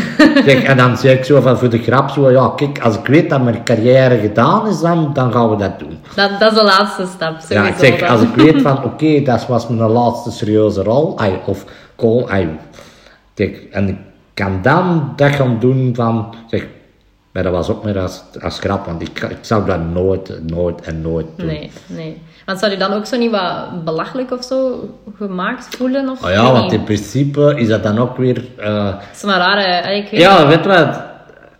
Zeg, en dan zeg ik zo van, voor de grap, zo, ja, kijk, als ik weet dat mijn carrière gedaan is, dan, dan gaan we dat doen. Dat, dat is de laatste stap. Ja, ik zeg, dan. als ik weet van, oké, dat was mijn laatste serieuze rol, ai, of call, ai, kijk, en ik kan dan dat gaan doen van, zeg, maar dat was ook meer als, als grap, want ik, ik zou dat nooit, nooit en nooit doen. Nee, nee. Want zou je dan ook zo niet wat belachelijk of zo gemaakt voelen? Of Oh ja, want in principe is dat dan ook weer... eh, Dat is maar raar, hè. Ik weet ja, weet je wat?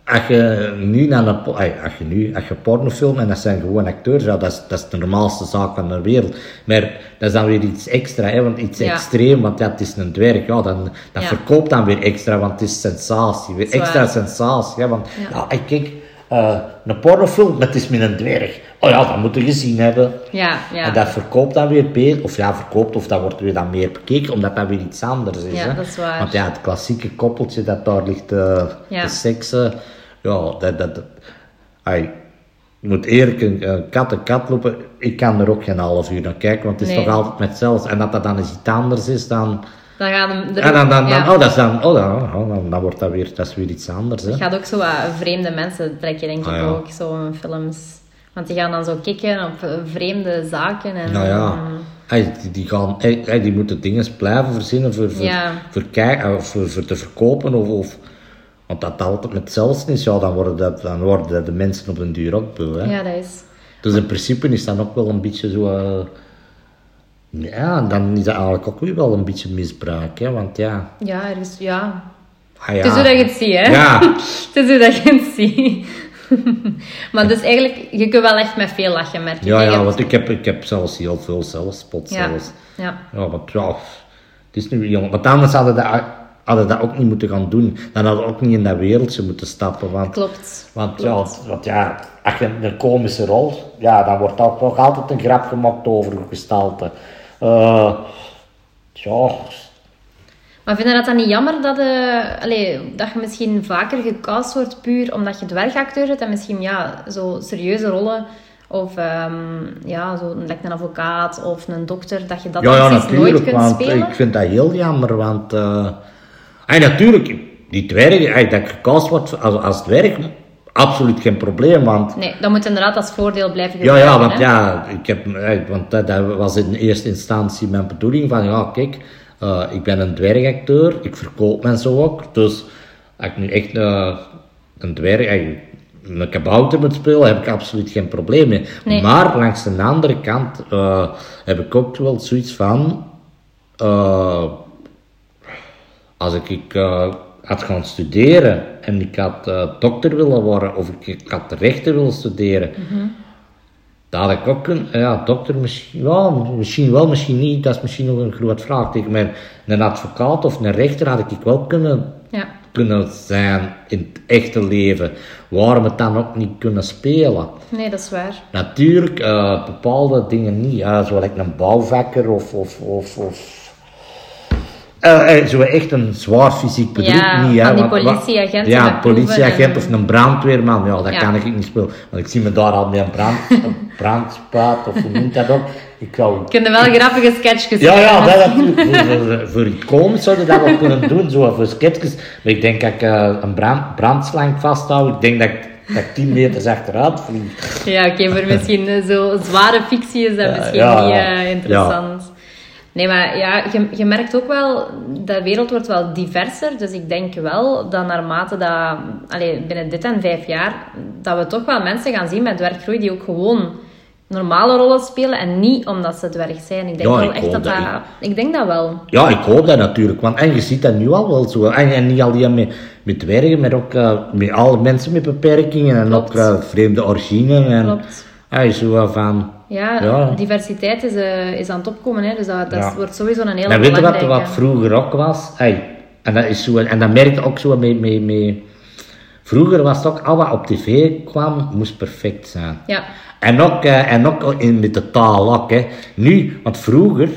Als je nu naar een, als je nu, als je pornofilm en dat zijn gewoon acteurs, ja, dat is, dat is de normaalste zaak van de wereld. Maar dat is dan weer iets extra, hè, want iets Ja. extreem, want ja, het is een dwerg, ja, dan, dat Ja. verkoopt dan weer extra, want het is sensatie, weer extra sensatie, hè, want Ja. kijk, eh, een pornofilm, het is met een dwerg. Oh ja, dat moet je gezien hebben. Ja, ja. En dat verkoopt dan weer beter, of ja, verkoopt, of dat wordt weer dan meer bekeken, omdat dat weer iets anders is. Ja, hè. dat is waar. Want ja, het klassieke koppeltje dat daar ligt eh Ja. te seksen, ja, dat, dat, ai, je moet eerlijk een, een kat een kat lopen, ik kan er ook geen half uur naar kijken, want het is Nee. toch altijd met hetzelfde. En dat dat dan eens iets anders is, dan... Dan gaan hem En dan, dan, dan, ja. oh, dat is dan, oh, dan, oh, dan, dan wordt dat weer, dat is weer iets anders. Het gaat ook zo wat vreemde mensen trekken, denk ik Ah, ook, zo films. Want die gaan dan zo kikken op eh, vreemde zaken. En, Nou ja, mm, Hey, die, die, gaan, hey, die moeten dingen blijven verzinnen voor, voor, Ja. voor, kijk- eh, voor, voor te verkopen. Of, of, want dat altijd met hetzelfde is, ja, dan worden, dat, dan worden dat de mensen op een duur ook beu. Hè? ja, dat is... Dus in principe is dat ook wel een beetje zo... eh, ja, dan is dat eigenlijk ook weer wel een beetje misbruik. Hè? Want ja... Ja, ergens, ja. ah ja. Het is hoe dat je het ziet, hè. Ja. Het is hoe dat je het ziet. Maar dus eigenlijk, je kunt wel echt met veel lachen, merk je. Ja, ja, want ik heb, ik heb zelfs heel veel zelfspot Ja, zelfs. ja. Ja, want ja, het is nu jong. Want anders hadden dat, hadden dat ook niet moeten gaan doen. Dan hadden we ook niet in dat wereldje moeten stappen. Want, Klopt. want, ja, want ja, als je een komische rol, ja, dan wordt ook nog altijd een grap gemaakt over gestalte. Eh ja, Maar vind je dat dan niet jammer dat, eh allee, dat je misschien vaker gecast wordt puur omdat je dwergacteur bent en misschien ja, zo serieuze rollen of ehm, ja, zo like een advocaat of een dokter, dat je dat ja, ja, precies nooit natuurlijk. kunt Want spelen? ik vind dat heel jammer. Want, eh en natuurlijk, die dwergen, eh, dat ik gecast word als, als dwerg, absoluut geen probleem. Want Nee, dat moet inderdaad als voordeel blijven Ja, gebruiken. ja, want hè? ja, ik heb, eh, want dat, dat was in eerste instantie mijn bedoeling van, ja, kijk, eh, ik ben een dwergacteur, ik verkoop mensen ook, dus als ik nu echt eh, een dwerg, eh, een kabouter moet spelen, heb ik absoluut geen probleem mee. Nee. Maar langs de andere kant eh, heb ik ook wel zoiets van, eh, als ik, ik eh, had gaan studeren en ik had eh, dokter willen worden of ik, ik had rechten willen studeren, dat had ik ook ja, dokter misschien, ja, misschien wel, misschien niet, dat is misschien nog een groot vraagteken, maar een advocaat of een rechter had ik wel kunnen, Ja. kunnen zijn in het echte leven. Waarom het dan ook niet kunnen spelen? Nee, dat is waar. Natuurlijk, eh, bepaalde dingen niet. Ja, zoals like een bouwvakker of... of, of, of eh, zo echt een zwaar fysiek beroep Ja, niet. hè, van die politieagenten Ja, politieagent en- of een brandweerman. Ja, dat Ja. kan ik niet spelen. Want ik zie me daar al met een brand, een brandspuit of hoe noemt dat ook. Ik zou... Je kunt wel grappige sketchjes Ja, ja, dat natuurlijk. Voor, voor, voor iets komisch zouden we dat wel kunnen doen, zo voor sketches. Maar ik denk dat ik eh, een brand, brandslang vasthoud. Ik denk dat ik, dat ik 10 meters achteruit vlieg. Ja, oké, voor misschien zo zware fictie is dat misschien ja, niet interessant. Nee, maar ja, je, je merkt ook wel, de wereld wordt wel diverser. Dus ik denk wel dat naarmate dat, allee, binnen dit en vijf jaar, dat we toch wel mensen gaan zien met dwerggroei die ook gewoon normale rollen spelen en niet omdat ze dwerg zijn. Ik denk Ja, wel ik echt dat dat... Ik denk dat wel. Ja, ik hoop dat natuurlijk. Want, en je ziet dat nu al wel zo. En, en niet alleen met, met dwergen, maar ook eh, met alle mensen met beperkingen. En Klopt. ook eh, vreemde origine. En, Klopt. Ja, zo van... Ja, Ja. diversiteit is, eh, is aan het opkomen, hè, dus dat, dat Ja. wordt sowieso een hele Dan weet je wat, belangrijke. wat vroeger ook was? Hey, en dat is zo, en dat merkte ook zo mee, mee, mee. Vroeger was het ook, al wat op tv kwam, moest perfect zijn. Ja, En ook, eh, en ook in, met de taal ook, hè. Nu, want vroeger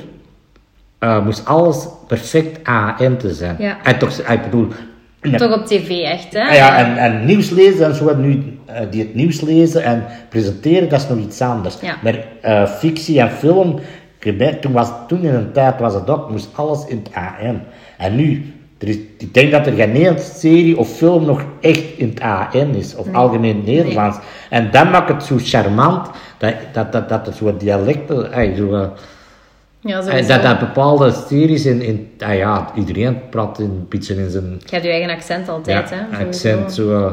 eh, moest alles perfect AN te zijn. Ja. En toch, ik bedoel... toch op tv echt, hè? Ah ja, en, en nieuws lezen en zo, nu, die het nieuws lezen en presenteren, dat is nog iets anders. Ja. Maar eh, fictie en film, toen, was, toen in een tijd was het ook, moest alles in het AM. En nu, er is, ik denk dat er geen één serie of film nog echt in het AM is, of algemeen Nederlands. En dat maakt het zo charmant, dat, dat, dat, dat er zo'n dialecten, eh, zo, eh, Ja, eh, sowieso. dat, dat bepaalde series in, in ah ja, iedereen praat in, een beetje in zijn Je hebt je eigen accent altijd, ja, hè? accent zo. eh,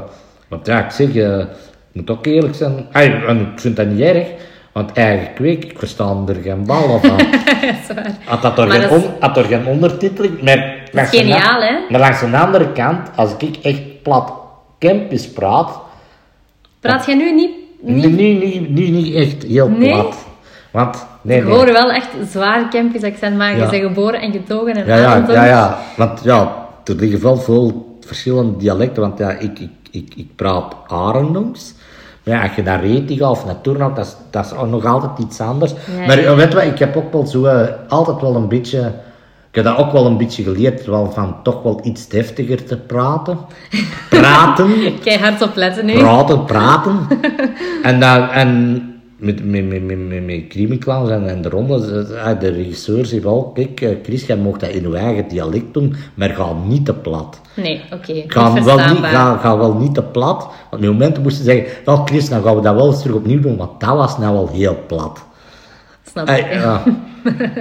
want ja, ik zeg, je moet ook eerlijk zijn. Ay, en ik vind dat niet erg, want eigen kweek, ik versta er geen bal van. Had dat er, geen, dat is- on, had er geen ondertiteling, maar geniaal, hè? Maar langs de andere kant, als ik echt plat campus praat, Praat jij nu niet... nu niet... niet, niet, niet, niet echt heel Nee? plat. Want, nee, Ik nee. hoor wel echt zwaar Kempisch accent, maar Ja. je bent geboren en getogen in Ja, ja, ja, ja. Want ja, er liggen wel veel verschillende dialecten. Want ja, ik, ik, ik, ik praat Arendongs. Maar ja, als je naar Reti gaat of naar Turnhout, dat is, dat is nog altijd iets anders. Ja, maar ja. eh, weet wat, ik heb ook wel zo, eh, altijd wel een beetje... Ik heb dat ook wel een beetje geleerd, wel van toch wel iets deftiger te praten. Praten. Kijk hard op letten nu. praten, praten. en dan, en met, met, met, met, met, en, en de ronde, eh, de regisseur zei wel, kijk, eh, Chris, jij mocht dat in je eigen dialect doen, maar ga niet te plat. Nee, oké. Ga wel, niet, ga, ga wel niet te plat. Want met momenten moesten ze zeggen, nou Chris, dan gaan we dat wel eens terug opnieuw doen, want dat was nou wel heel plat. Snap ik. Ja.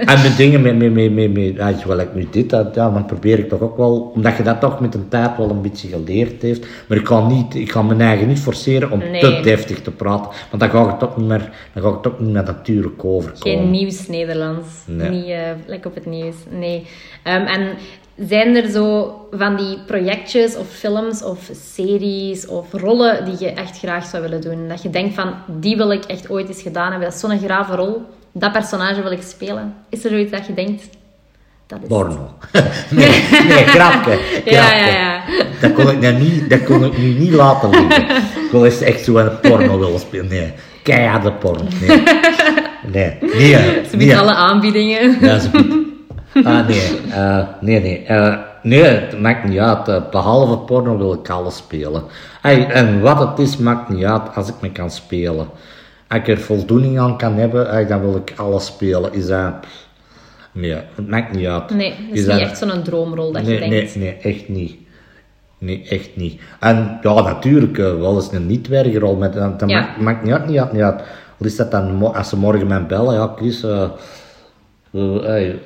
en met dingen, met, met, met, met, met ja, zoals ik nu dit, dat, ja, dan probeer ik toch ook wel, omdat je dat toch met een tijd wel een beetje geleerd heeft, maar ik ga, niet, ik ga mijn eigen niet forceren om Nee. te deftig te praten, want dan ga ik toch niet meer, dan ga ik toch niet meer natuurlijk overkomen. Geen nieuws Nederlands. Nee. Niet eh, lekker op het nieuws. Nee. Ehm, en zijn er zo van die projectjes of films of series of rollen die je echt graag zou willen doen? Dat je denkt van, die wil ik echt ooit eens gedaan hebben. Dat is zo'n grave rol. Dat personage wil ik spelen. Is er zoiets dat je denkt? Dat is Porno. nee, nee, grapje. Ja, ja, ja. Dat kon ik, nou niet, dat kon ik nu niet laten liggen. Ik wil eens echt zo een porno willen spelen. Nee, keiharde porno. Nee, nee, nee. Ze biedt alle aanbiedingen. Ja, ze biedt- Ah, nee, eh, nee, nee. eh, nee, het maakt niet uit. Eh, behalve porno wil ik alles spelen. Ey, en wat het is, maakt niet uit als ik me kan spelen. Als ik er voldoening aan kan hebben, dan wil ik alles spelen. Is dat... Nee, het maakt niet uit. Nee, dat is niet echt zo'n droomrol dat nee, je denkt. Nee, nee, echt niet. Nee, echt niet. En ja, natuurlijk, eh, wel eens een niet-werkrol. Dat dat Ja. maakt, maakt niet uit, niet uit, niet uit. Al is dat dan, als ze morgen mij bellen, ja, Chris, eh, we- ey,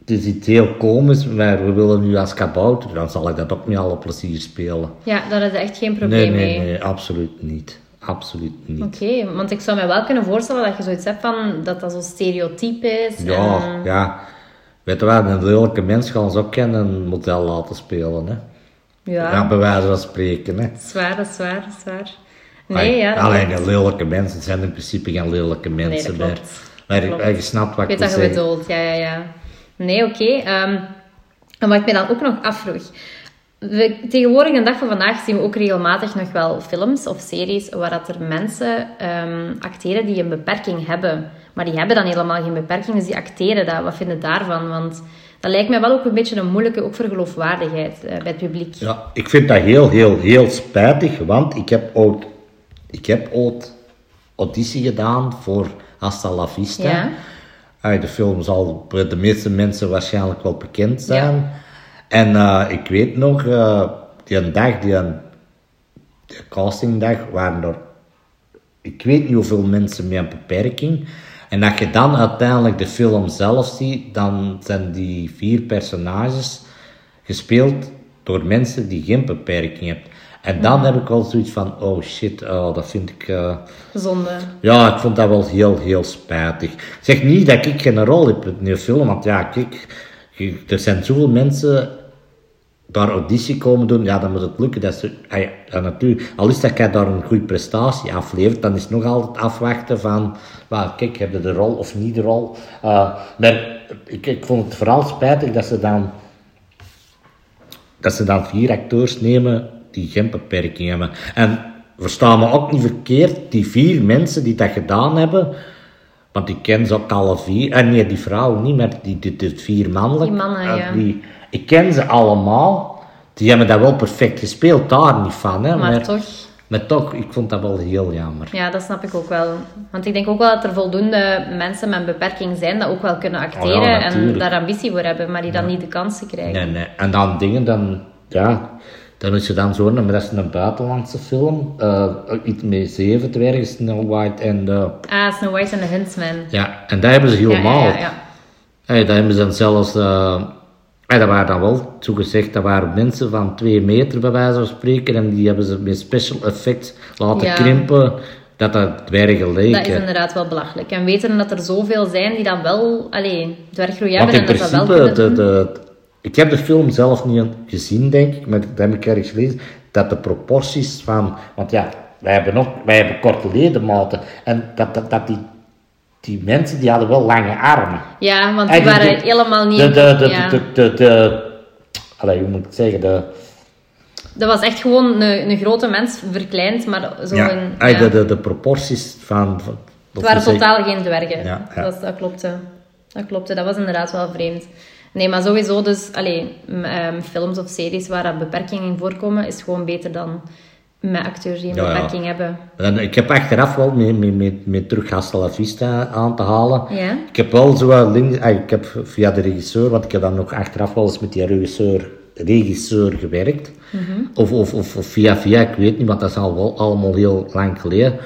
het is iets heel komisch, maar we willen nu als kabouter, dan zal ik dat ook met alle plezier spelen. Ja, daar is echt geen Nee, probleem nee, mee. nee, absoluut niet. Absoluut niet. Oké, want ik zou me wel kunnen voorstellen dat je zoiets hebt van dat dat zo'n stereotype is. Ja, en- ja. Weet je wel, een lelijke mens gaan ze ook kennen een model laten spelen, hè. ja. Ja, bij wijze van spreken, hè. dat is waar, dat is waar, dat is waar. Nee, ja. dat Alleen de lelijke mensen zijn in principe geen lelijke mensen dat meer. klopt. Maar Dat klopt. eh, je snapt wat Ik ik weet dat je bedoelt, ja, ja, ja. Nee, oké. ehm, en wat ik me dan ook nog afvroeg. We, tegenwoordig, de dag van vandaag, zien we ook regelmatig nog wel films of series waar dat er mensen ehm, acteren die een beperking hebben. Maar die hebben dan helemaal geen beperking, dus die acteren dat. Wat vinden daarvan? Want dat lijkt mij wel ook een beetje een moeilijke, ook voor geloofwaardigheid eh, bij het publiek. Ja, ik vind dat heel, heel, heel spijtig, want ik heb ook, ik heb ooit auditie gedaan voor Hasta la Vista. Ja. Ai, de film zal bij de meeste mensen waarschijnlijk wel bekend zijn. En eh, ik weet nog, eh, die een dag, die, een, die castingdag, waren er, ik weet niet hoeveel mensen met een beperking. En als je dan uiteindelijk de film zelf ziet, dan zijn die vier personages gespeeld door mensen die geen beperking hebben. En dan heb ik al zoiets van, oh shit, oh, dat vind ik... eh, Zonde. ja, ik vond dat wel heel, heel spijtig. Ik zeg niet dat ik geen rol heb in die film, want ja, kijk, er zijn zoveel mensen daar auditie komen doen, ja, dan moet het lukken. Dat is, ja, natuurlijk, al is dat jij daar een goede prestatie aflevert, dan is het nog altijd afwachten van, kijk, heb je de rol of niet de rol? Uh, maar ik, ik vond het vooral spijtig dat ze dan dat ze dan vier acteurs nemen die geen beperking hebben. En versta me ook niet verkeerd, die vier mensen die dat gedaan hebben, want ik ken ze ook alle vier, en nee, die vrouwen niet, maar die, die, die vier mannelijk. Die mannen, eh, ja. die, ik ken ze allemaal, die hebben dat wel perfect gespeeld, daar niet van. Hè, Maar toch... Maar toch, ik vond dat wel heel jammer. Ja, dat snap ik ook wel. Want ik denk ook wel dat er voldoende mensen met een beperking zijn dat ook wel kunnen acteren Oh ja, en daar ambitie voor hebben, maar die dan niet de kansen krijgen. Nee, nee. En dan dingen, dan, ja, dan is je dan zo, maar dat is een buitenlandse film, eh, iets met zeven dwergen, Snow White en de, Ah, Snow White en de Huntsman. ja, en dat hebben ze helemaal. Ja, ja, ja. Hey, dat hebben ze dan zelfs, hey, dat waren dan wel, zo gezegd, dat waren mensen van twee meter bij wijze van spreken, en die hebben ze met special effects laten krimpen, dat dat dwergen leken. Dat is inderdaad wel belachelijk. En weten dat er zoveel zijn die dan wel, allee, dwerggroei Want hebben in en dat dat wel de, ik heb de film zelf niet gezien, denk ik, maar dat heb ik ergens gelezen, dat de proporties van, want ja, wij hebben nog, wij hebben korte ledematen, en dat, dat, dat die, die mensen, die hadden wel lange armen. Ja, want die waren de- helemaal niet... De, de, de, ja. de, de, de, allee, hoe moet ik het zeggen, de, Dat was echt gewoon een, een grote mens verkleind, maar zo'n... ja, Ja, ey, de, de, de proporties van, van Het waren totaal geen dwergen. Ja, ja. Dat, was- dat klopte. Dat klopte. Dat was inderdaad wel vreemd. Nee, maar sowieso dus... Allee, ehm, films of series waar dat beperkingen in voorkomen, is gewoon beter dan met acteurs die een Ja, ja. beperking hebben. En ik heb achteraf wel met, met, met, met terug Hasta la Vista aan te halen. Ja? Ik heb wel zo links, ah, ik heb via de regisseur, want ik heb dan nog achteraf wel eens met die regisseur, regisseur gewerkt. of, of, of, of via via, ik weet niet, want dat is al wel allemaal heel lang geleden.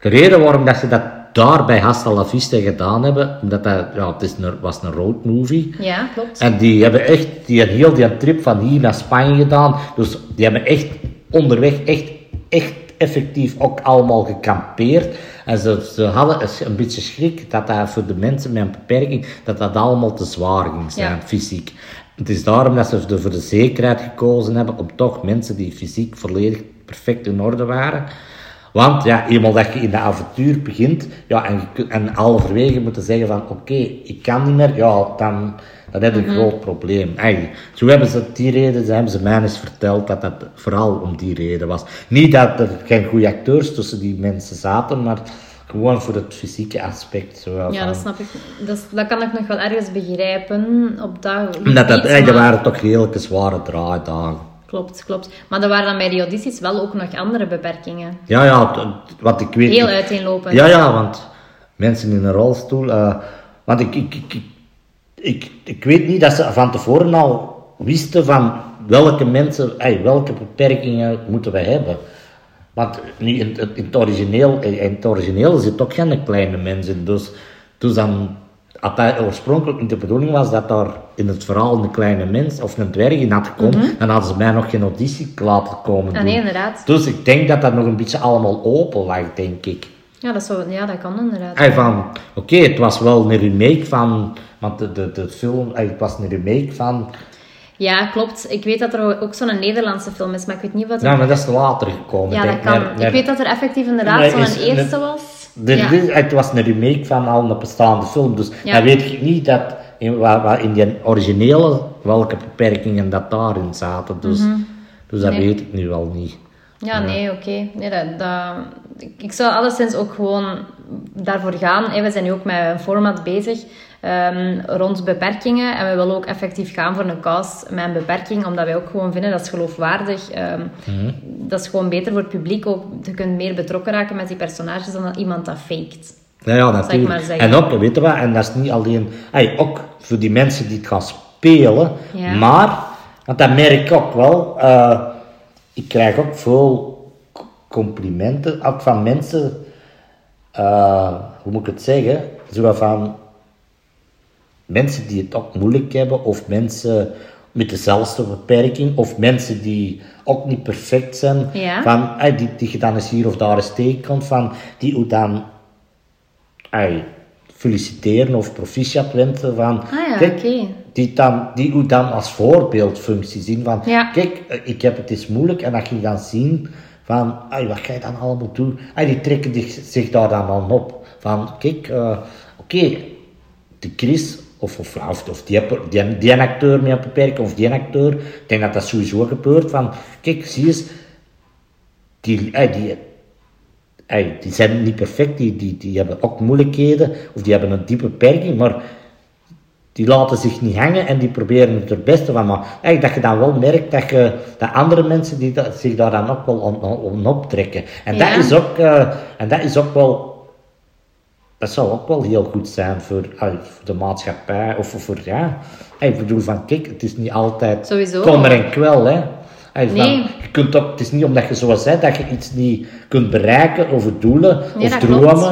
De reden waarom dat ze dat daar bij Hasta la Vista gedaan hebben, omdat dat, ja, het is een, was een road movie. Ja, klopt. En die hebben echt die heel die trip van hier naar Spanje gedaan. Dus die hebben echt onderweg echt, echt effectief ook allemaal gekampeerd. En ze, ze hadden een beetje schrik dat dat voor de mensen met een beperking, dat dat allemaal te zwaar ging zijn, Ja. fysiek. het is daarom dat ze voor de zekerheid gekozen hebben om toch mensen die fysiek volledig perfect in orde waren. Want ja, eenmaal dat je in de avontuur begint, ja, en, je en halverwege moeten zeggen van, oké, ik kan niet meer, ja, dan, dan heb je een groot probleem. Eigenlijk, zo hebben ze die reden, ze hebben ze mij eens verteld dat dat vooral om die reden was. Niet dat er geen goede acteurs tussen die mensen zaten, maar gewoon voor het fysieke aspect. Zo, Ja, dat snap ik. Dat, is- dat kan ik nog wel ergens begrijpen op dat dat, er maar- waren toch redelijk zware draaidagen. Klopt, klopt. Maar er waren dan bij die audities wel ook nog andere beperkingen. Ja, ja, wat ik weet. Heel uiteenlopend. Ja, ja, want mensen in een rolstoel. eh, want ik, ik, ik, ik, ik, weet niet dat ze van tevoren al wisten van welke mensen, welke beperkingen moeten we hebben. Want nu in, het- in, het origineel, in het origineel zit ook geen kleine mensen. Dus, dus dan, dat oorspronkelijk niet de bedoeling was dat daar in het verhaal een kleine mens of een dwerg in had gekomen, dan hadden ze mij nog geen auditie laten komen. Ah, doen. nee, inderdaad. Dus ik denk dat dat nog een beetje allemaal open lag, denk ik. Ja, dat, zou, ja, dat kan inderdaad. Hey, van, oké, het was wel een remake van, want de, de, de film, hey, het was een remake van, Ja, klopt. Ik weet dat er ook zo'n Nederlandse film is, maar ik weet niet wat... ja, maar dat is later gekomen. ja, denk dat kan. Ik weet dat er effectief inderdaad zo'n eerste was. Ja. het was een remake van al een bestaande film, dus Ja. dan weet ik niet dat in, waar, in die originele, welke beperkingen dat daarin zaten. Dus, dus dat Mhm. Nee. weet ik nu wel niet. Ja, nee, oké. Nee, dat, dat, ik- zou alleszins ook gewoon daarvoor gaan. We zijn nu ook met een format bezig ehm, rond beperkingen. En we willen ook effectief gaan voor een cast met een beperking, omdat wij ook gewoon vinden dat is geloofwaardig. ehm, Dat is gewoon beter voor het publiek. Ook, je kunt meer betrokken raken met die personages dan dat iemand dat faked. Ja, ja, natuurlijk. En ook, weet je wat, en dat is niet alleen, hey, ook voor die mensen die het gaan spelen, Ja. maar, want dat merk ik ook wel, eh, ik krijg ook veel complimenten, ook van mensen, eh, hoe moet ik het zeggen, zo van mensen die het ook moeilijk hebben, of mensen met dezelfde beperking, of mensen die ook niet perfect zijn, Ja. van, hey, die, die je dan eens hier of daar eens tegenkomt, van, die hoe dan ay, feliciteren of proficiat wensen van, Ah ja, kijk, die, dan, die hoe dan als voorbeeldfunctie zien van, Ja. kijk, eh, ik heb het is moeilijk en dat je dan zien van, wat ga je dan allemaal doen? Ay, die trekken zich, zich daar dan aan op. Van, kijk, eh, oké, de Chris, of, of, of, of die, die, die acteur met een beperking, of die acteur, ik denk dat dat sowieso gebeurt, van, kijk, zie eens, die, ay, die, ay, die zijn niet perfect, die, die, die hebben ook moeilijkheden, of die hebben een diepe beperking, maar die laten zich niet hangen en die proberen het er beste van. Maar eigenlijk dat je dan wel merkt dat, je, dat andere mensen die dat, zich daar dan ook wel on, on- on optrekken. En, Ja. dat is ook, eh, en dat is ook wel... Dat zou ook wel heel goed zijn voor, voor de maatschappij. Of voor, ja... Ik bedoel van, kijk, het is niet altijd Sowieso. kommer en kwel, hè. Van, Nee. Je kunt ook, het is niet omdat je zoals zei, dat je iets niet kunt bereiken over doelen Nee, of klopt.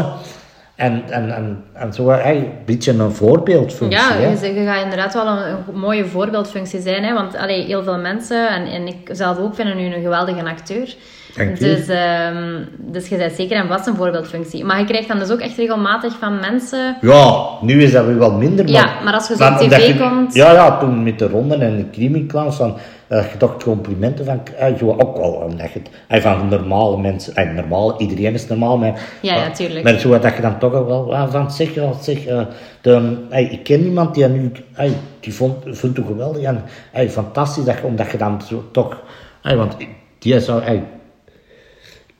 En, en, en, en zo, hey, een beetje een voorbeeldfunctie, Ja, hè. je, gaat inderdaad wel een, een mooie voorbeeldfunctie zijn. Hè? Want allee, heel veel mensen, en, en ik zelf ook, vinden u een geweldige acteur. Dank. Dus, ehm, dus je bent zeker en vast een voorbeeldfunctie. Maar je krijgt dan dus ook echt regelmatig van mensen... Ja, nu is dat weer wel minder. Maar, Ja, maar als je zo op tv je- komt- Ja, ja, toen met de ronde en de van, eh, je dacht complimenten van, eh, zo ook wel, omdat je het, eh, van normale mensen, eh, normaal, iedereen is normaal, maar, Ja, ja, maar- zo dat je dan toch wel ah, van, zeg, zeg, eh, de, eh, ik ken iemand die nu, eh, die vond, vond het geweldig en eh, fantastisch, dat omdat je dan zo toch, eh, want die zou, eh, ik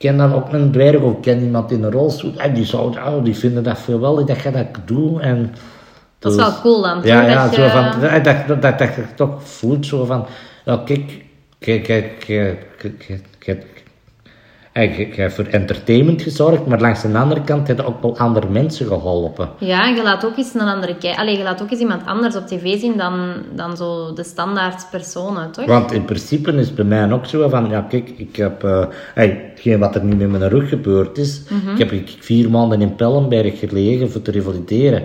ken dan ook een dwerg of ik ken iemand in een rolstoel. En die, zou, oh, die vinden dat geweldig dat je dat doet. En Dat is dus- wel cool dan, Ja, toch? ja Dat zo van, dat, dat, dat, dat, dat je toch voelt zo van... Nou, kijk, kijk, kijk, kijk, kijk, ik heb voor entertainment gezorgd, maar langs de andere kant heb je ook wel andere mensen geholpen. Ja, en je laat ook eens een andere kijk. Allee, je laat ook eens iemand anders op tv zien dan, dan zo de standaard personen, toch? Want in principe is het bij mij ook zo van, ja kijk, ik heb... Uh, hey, hetgeen wat er nu met mijn rug gebeurd is. Mm -hmm. Ik heb vier maanden in Pellenberg gelegen voor te revalideren.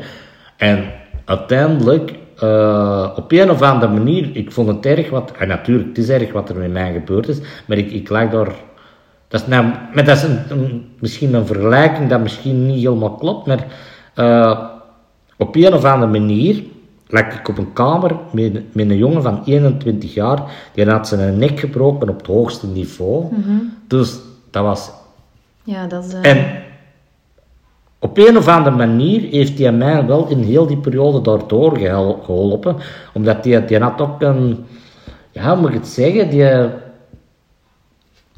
En uiteindelijk eh, op een of andere manier, ik vond het erg wat, en natuurlijk, het is erg wat er met mij gebeurd is, maar ik, ik lag daar, dat is, nou, maar dat is een, een- misschien een vergelijking dat misschien niet helemaal klopt, maar eh, op een of andere manier lag ik op een kamer met, met een jongen van 21 jaar. Die had zijn nek gebroken op het hoogste niveau. Dus dat was... Ja, dat is... eh, En op een of andere manier heeft hij mij wel in heel die periode daardoor geholpen. Omdat die, die had ook een... Ja, hoe moet ik het zeggen? Die,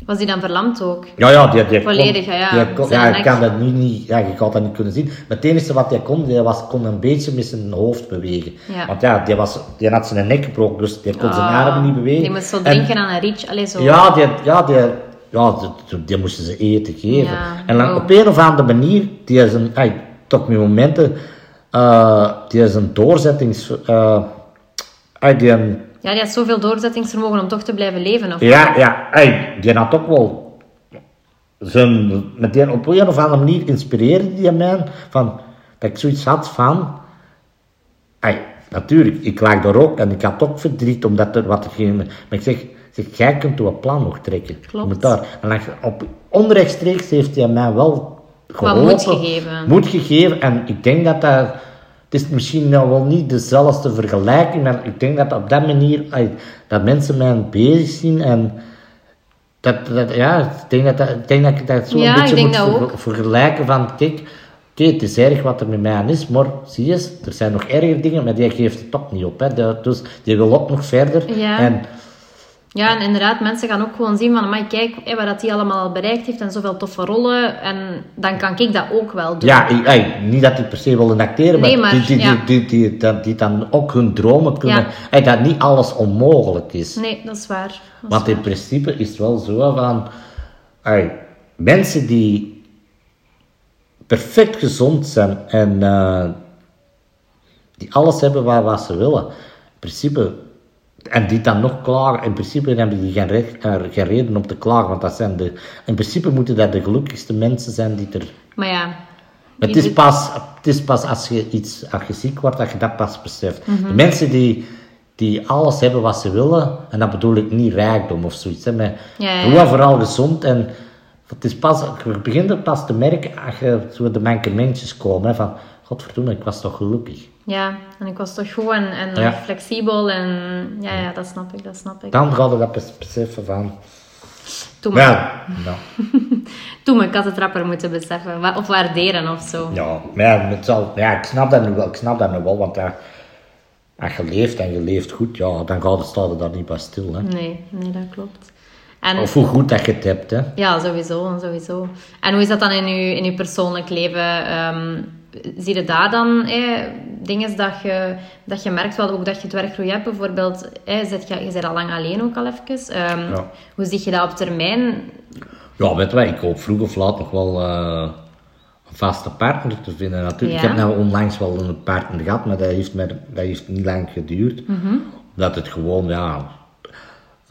Was die dan verlamd ook? Ja, ja, die, die Volledig, kon, ja, ja. die kon- Zijn ja, nek. ik kan dat nu niet, ja, je kan dat niet kunnen zien. Maar het enige wat hij kon, die was, kon een beetje met zijn hoofd bewegen. Ja. Want ja, die, was, die had zijn nek gebroken, dus die kon zijn Ah, armen niet bewegen. Die moest zo En- drinken aan een rietje. Allee, zo. Ja, die, ja, die, ja die, moesten ze eten geven. Ja, En dan oh. op een of andere manier, die is een, ay, tot met momenten, eh, die is een doorzettings... ay, die een, Ja, die had zoveel doorzettingsvermogen om toch te blijven leven. Of ja, ja, ay, die had ook wel... Zijn, met die, op een of andere manier inspireerde die mij van, dat ik zoiets had van... Ay, natuurlijk, ik lag daar ook en ik had ook verdriet omdat er wat er ging. Maar ik zeg, zeg jij kunt een plan nog trekken. Klopt. moet daar. En op, onrechtstreeks heeft hij mij wel geholpen. moed gegeven. Moed gegeven. En ik denk dat dat... Het is misschien nou wel niet dezelfde vergelijking, maar ik denk dat op dat manier... dat mensen mij bezig zien en... Dat, dat, ja, ik denk dat, dat, ik denk dat ik dat zo Ja, een beetje moet ver- vergelijken van, kijk, oké, het is erg wat er met mij aan is, maar zie je, er zijn nog erger dingen, maar die geeft het toch niet op. Hè. Dus die wil ook nog verder. Ja. En Ja, en inderdaad, mensen gaan ook gewoon zien van, kijk hé, wat dat hij allemaal al bereikt heeft en zoveel toffe rollen. En dan kan ik dat ook wel doen. ja, ik, niet dat die per se willen acteren, maar, Nee, maar, die, die, ja. die, die, die, die, die dan ook hun dromen kunnen... Ja. ey, dat niet alles onmogelijk is. Nee, dat is waar. Dat is Want in waar. principe is het wel zo van... ey, mensen die perfect gezond zijn en eh, die alles hebben waar, wat ze willen, in principe... En die dan nog klagen, in principe hebben die geen, recht, eh, geen reden om te klagen, want dat zijn de... In principe moeten dat de gelukkigste mensen zijn die er... Maar ja... Het is, pas, het is pas als je, iets, als je ziek wordt dat je dat pas beseft. Mhm. De mensen die, die alles hebben wat ze willen, en dat bedoel ik niet rijkdom of zoiets, hè, maar Ja, ja, gewoon ja. vooral gezond. En het is pas, je begint het pas te merken als je zo de mankementjes komen, hè, van godverdomme, ik was toch gelukkig. Ja, en ik was toch goed en, en Ja. flexibel en... Ja, ja, dat snap ik, dat snap ik. Dan ga je dat bes- beseffen van... Toen me, Ja, ja, toen me kattentrapper moeten beseffen. Of waarderen of zo. ja, maar ja, het zal, ja, ik snap dat nu wel, ik snap dat nu wel, want ja, als je leeft en je leeft goed, ja, dan gaat het, staat daar niet bij stil. Hè. Nee, nee, dat klopt. En, Of hoe goed dat je het hebt, hè. Ja, sowieso, sowieso. En hoe is dat dan in je, in je persoonlijk leven? Ehm, zie je daar dan dingen dat je, dat je merkt, wel ook dat je het werkgroei hebt? Bijvoorbeeld, zit je, je bent al lang alleen ook al even. Ehm, Ja. Hoe zie je dat op termijn? Ja, weet je ik hoop vroeg of laat nog wel eh, een vaste partner te vinden. Natuurlijk, Ja. ik heb nou onlangs wel een partner gehad, maar dat heeft, me, dat heeft niet lang geduurd. Dat het gewoon, ja...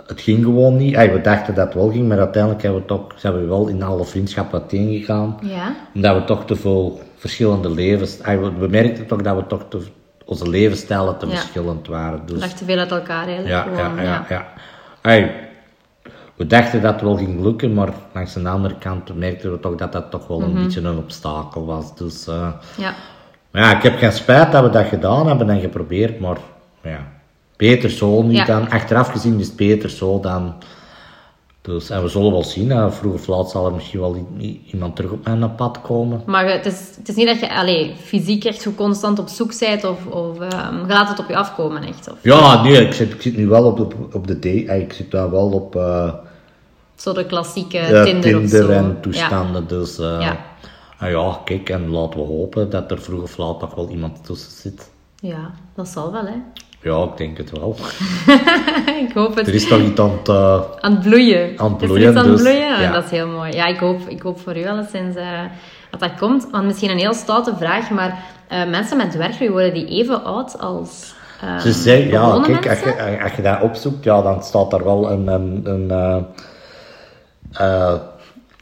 Het ging gewoon niet. We dachten dat het wel ging, maar uiteindelijk hebben we toch, zijn we wel in alle vriendschap uiteen gegaan. Ja? Omdat we toch te veel verschillende levens... we, we merkten toch dat we toch te, onze levensstijlen te Ja. verschillend waren. Dus, Lag te veel uit elkaar eigenlijk. ja, gewoon, ja, ja, ja. We dachten dat het wel ging lukken, maar langs de andere kant merkten we toch dat dat toch wel een beetje een obstakel was. Dus eh, Ja. maar ja, ik heb geen spijt dat we dat gedaan hebben en geprobeerd, maar ja, beter zo niet Ja. dan. Achteraf gezien is het beter zo dan. Dus, en we zullen wel zien, hè, vroeg of laat zal er misschien wel iemand terug op mijn pad komen. Maar het is, het is niet dat je allee, fysiek echt zo constant op zoek bent of, of ehm, je laat het op je afkomen echt. Of Ja, nee, ik zit, ik zit nu wel op de, op de date, eh, ik zit daar wel op eh, zo de klassieke Tinder, of zo. en Ja. toestanden. Dus eh, Ja. ah ja, kijk, en laten we hopen dat er vroeg of laat toch wel iemand tussen zit. Ja, dat zal wel, hè. Ja, ik denk het wel. ik hoop het. Er is toch iets aan het... eh, Aan het bloeien. Aan het Is bloeien, aan het dus, bloeien? ja. Dat is heel mooi. Ja, ik hoop, ik hoop voor u alleszins eh dat dat komt. Want misschien een heel stoute vraag, maar eh, mensen met dwerggroei worden die even oud als eh Ze zeggen, ja, kijk, als je, als je dat opzoekt, ja, dan staat daar wel een... een, een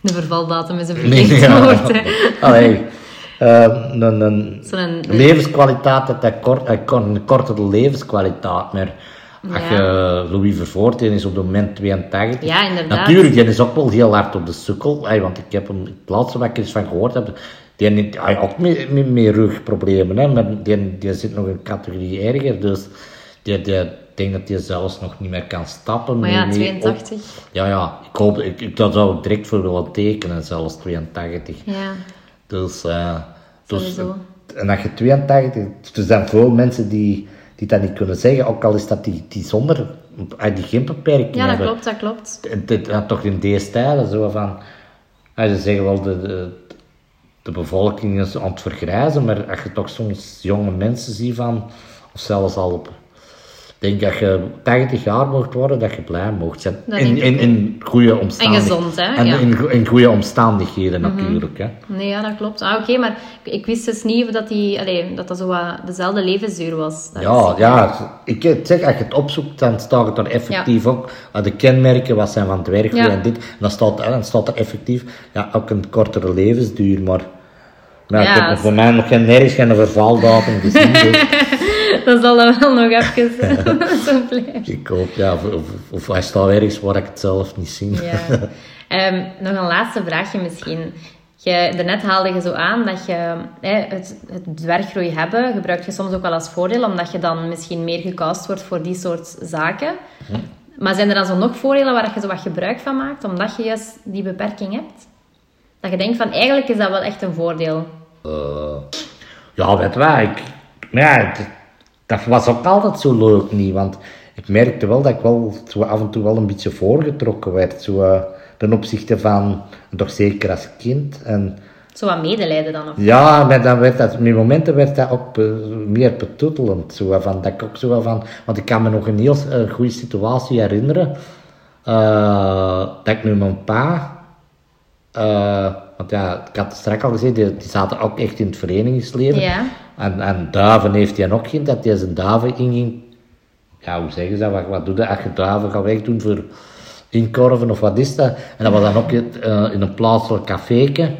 De vervaldatum is een nee, verkeerd ja, woord, allee, eh, een, een levenskwaliteit, dat kort, eh, een kortere levenskwaliteit, als Ja. je Louis Vervoort, die is op het moment 82. Ja, inderdaad. Natuurlijk, die is ook wel heel hard op de sukkel, hey, want ik heb hem, het laatste wat ik eens van gehoord heb, die heeft ook met, met, met rugproblemen, hè, maar die, die zit nog een categorie erger, dus die, die, ik denk dat hij zelfs nog niet meer kan stappen. Maar ja, mee- mee op- 82. ja, ja, ik hoop, ik, ik, dat zou ik direct voor willen tekenen, zelfs 82. Ja, Dus, eh, dus en als je 82, er zijn veel mensen die, die dat niet kunnen zeggen, ook al is dat die, die zonder, eh, die geen beperking ja dat hebben. klopt, dat klopt. Het, het, het- toch in deze tijden zo van, ja, ze zeggen wel de, de, de bevolking is aan het vergrijzen, maar als je toch soms jonge mensen ziet van, of zelfs al op, denk dat je 80 jaar mocht worden, dat je blij mocht zijn. In, in, in goede omstandigheden. gezond, hè? En Ja. Mhm. in, in goede omstandigheden natuurlijk. Hè. Nee, ja, dat klopt. Ah, oké, maar ik, wist dus niet of dat die, allee, dat, dat zo wat dezelfde levensduur was. Dat Ja, ja, ik zeg, als je het opzoekt, dan staat het er effectief ook. Uh, de kenmerken, wat zijn van het werk Ja. en dit. En dan staat, dan staat er effectief, ja, ook een kortere levensduur, maar... Maar Ja, ik heb voor mij nog geen, nergens geen vervaldatum gezien, dus Dat zal dan wel nog even zo blijven. ik hoop, ja, of, of, of hij staat ergens waar ik het zelf niet zie. Ja. Ehm, nog een laatste vraagje misschien. Je, daarnet haalde je zo aan dat je het, het dwerggroei hebben, gebruik je soms ook wel als voordeel, omdat je dan misschien meer gecast wordt voor die soort zaken. Maar zijn er dan zo nog voordelen waar je zo wat gebruik van maakt, omdat je juist die beperking hebt? Dat je denkt van, eigenlijk is dat wel echt een voordeel. Ja, weet je wat, ik, ja, het- dat was ook altijd zo leuk niet, want ik merkte wel dat ik wel zo af en toe wel een beetje voorgetrokken werd, zo eh, ten opzichte van, toch zeker als kind. En Zo wat medelijden dan. Of... ja, maar dan werd dat, met momenten werd dat ook eh, meer betuttelend, zo van, dat ik ook zo van, want ik kan me nog een heel eh, goede situatie herinneren, eh, dat ik met mijn pa, eh, want ja, ik had het straks al gezegd, die, die zaten ook echt in het verenigingsleven. Ja. En, en duiven heeft hij ook geen, dat hij zijn duiven inging. Ja, hoe zeggen ze dat? Wat, wat doe je als je duiven gaat wegdoen voor inkorven of wat is dat? En dat was dan ook eh, in een plaatselijk caféke.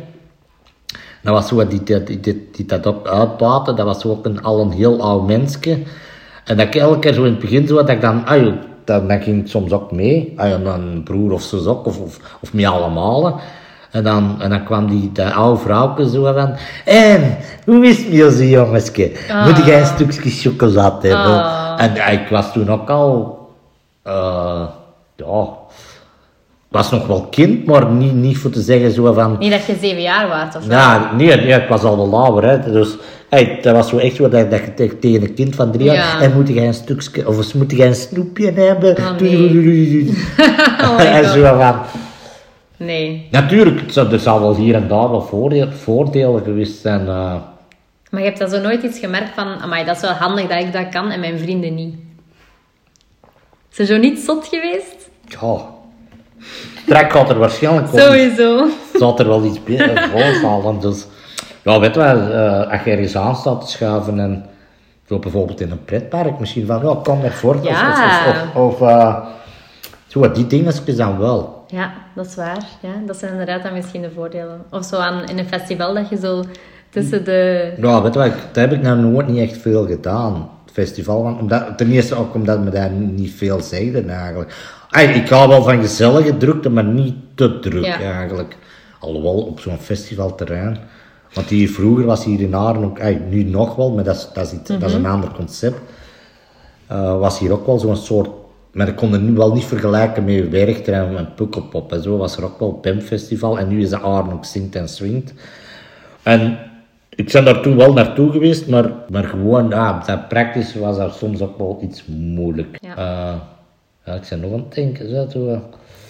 Dat was zo, die, die, die, dat ook uitbaten, dat was zo ook een, al een heel oud mensje. En dat ik elke keer zo in het begin zo, dat ik dan, ai, dan, dan ging ik soms ook mee, een broer of zus ook, of, of, of mee allemaal. En dan, en dan kwam die dat oude vrouwke zo van, en, hoe is het met onze jongensje? Moet jij een stukje chocolade hebben? Ah. En ja, ik was toen ook al, eh, ja, was nog wel kind, maar niet, niet voor te zeggen zo van, Niet dat je zeven jaar waard of zo. ja, nee, nee, ik was al wel ouder, hè. Dus, hey, dat was zo echt zo dat, dat je tegen, een kind van drie jaar... Ja. En moet jij een stukje... Of moet jij een snoepje hebben? Oh, nee. Oh en zo van... Nee. Natuurlijk, er zal wel hier en daar wel voordeel, voordelen geweest zijn. eh. Maar je hebt dat zo nooit iets gemerkt van, amai, dat is wel handig dat ik dat kan en mijn vrienden niet. Is er zo niet zot geweest? ja... Trek gaat er waarschijnlijk wel, Sowieso. zal er wel iets beter voorvallen. Dus, ja, weet wel, eh, als je ergens aan staat te schuiven en... Zo bijvoorbeeld in een pretpark, misschien van, ja, kom. Of- Ja. Of, of, of, eh, zo, die dingetjes dan wel. Ja, dat is waar. Ja, dat zijn inderdaad dan misschien de voordelen. Of zo aan, in een festival dat je zo tussen de... Ja, weet je wat, dat heb ik nou nooit niet echt veel gedaan. Het festival, want omdat, ten eerste ook omdat me daar niet veel zegden eigenlijk. Ay, ik hou wel van gezellige drukte, maar niet te druk Ja. eigenlijk. Alhoewel op zo'n festivalterrein. Want hier vroeger was hier in Aaren ook, ay, nu nog wel, maar dat is, dat is, iets, dat is een ander concept. Eh, was hier ook wel zo'n soort, maar ik kon het nu wel niet vergelijken met Werchter en, en Pukkelpop en zo, was er ook wel PEM Festival en nu is dat Aaren ook Zingt en Swingt. En ik ben daar toen wel naartoe geweest, maar, maar gewoon, ja, dat praktisch was daar soms ook wel iets moeilijk. Ja. Eh, ja, ik ben nog aan het denken, zo, eh.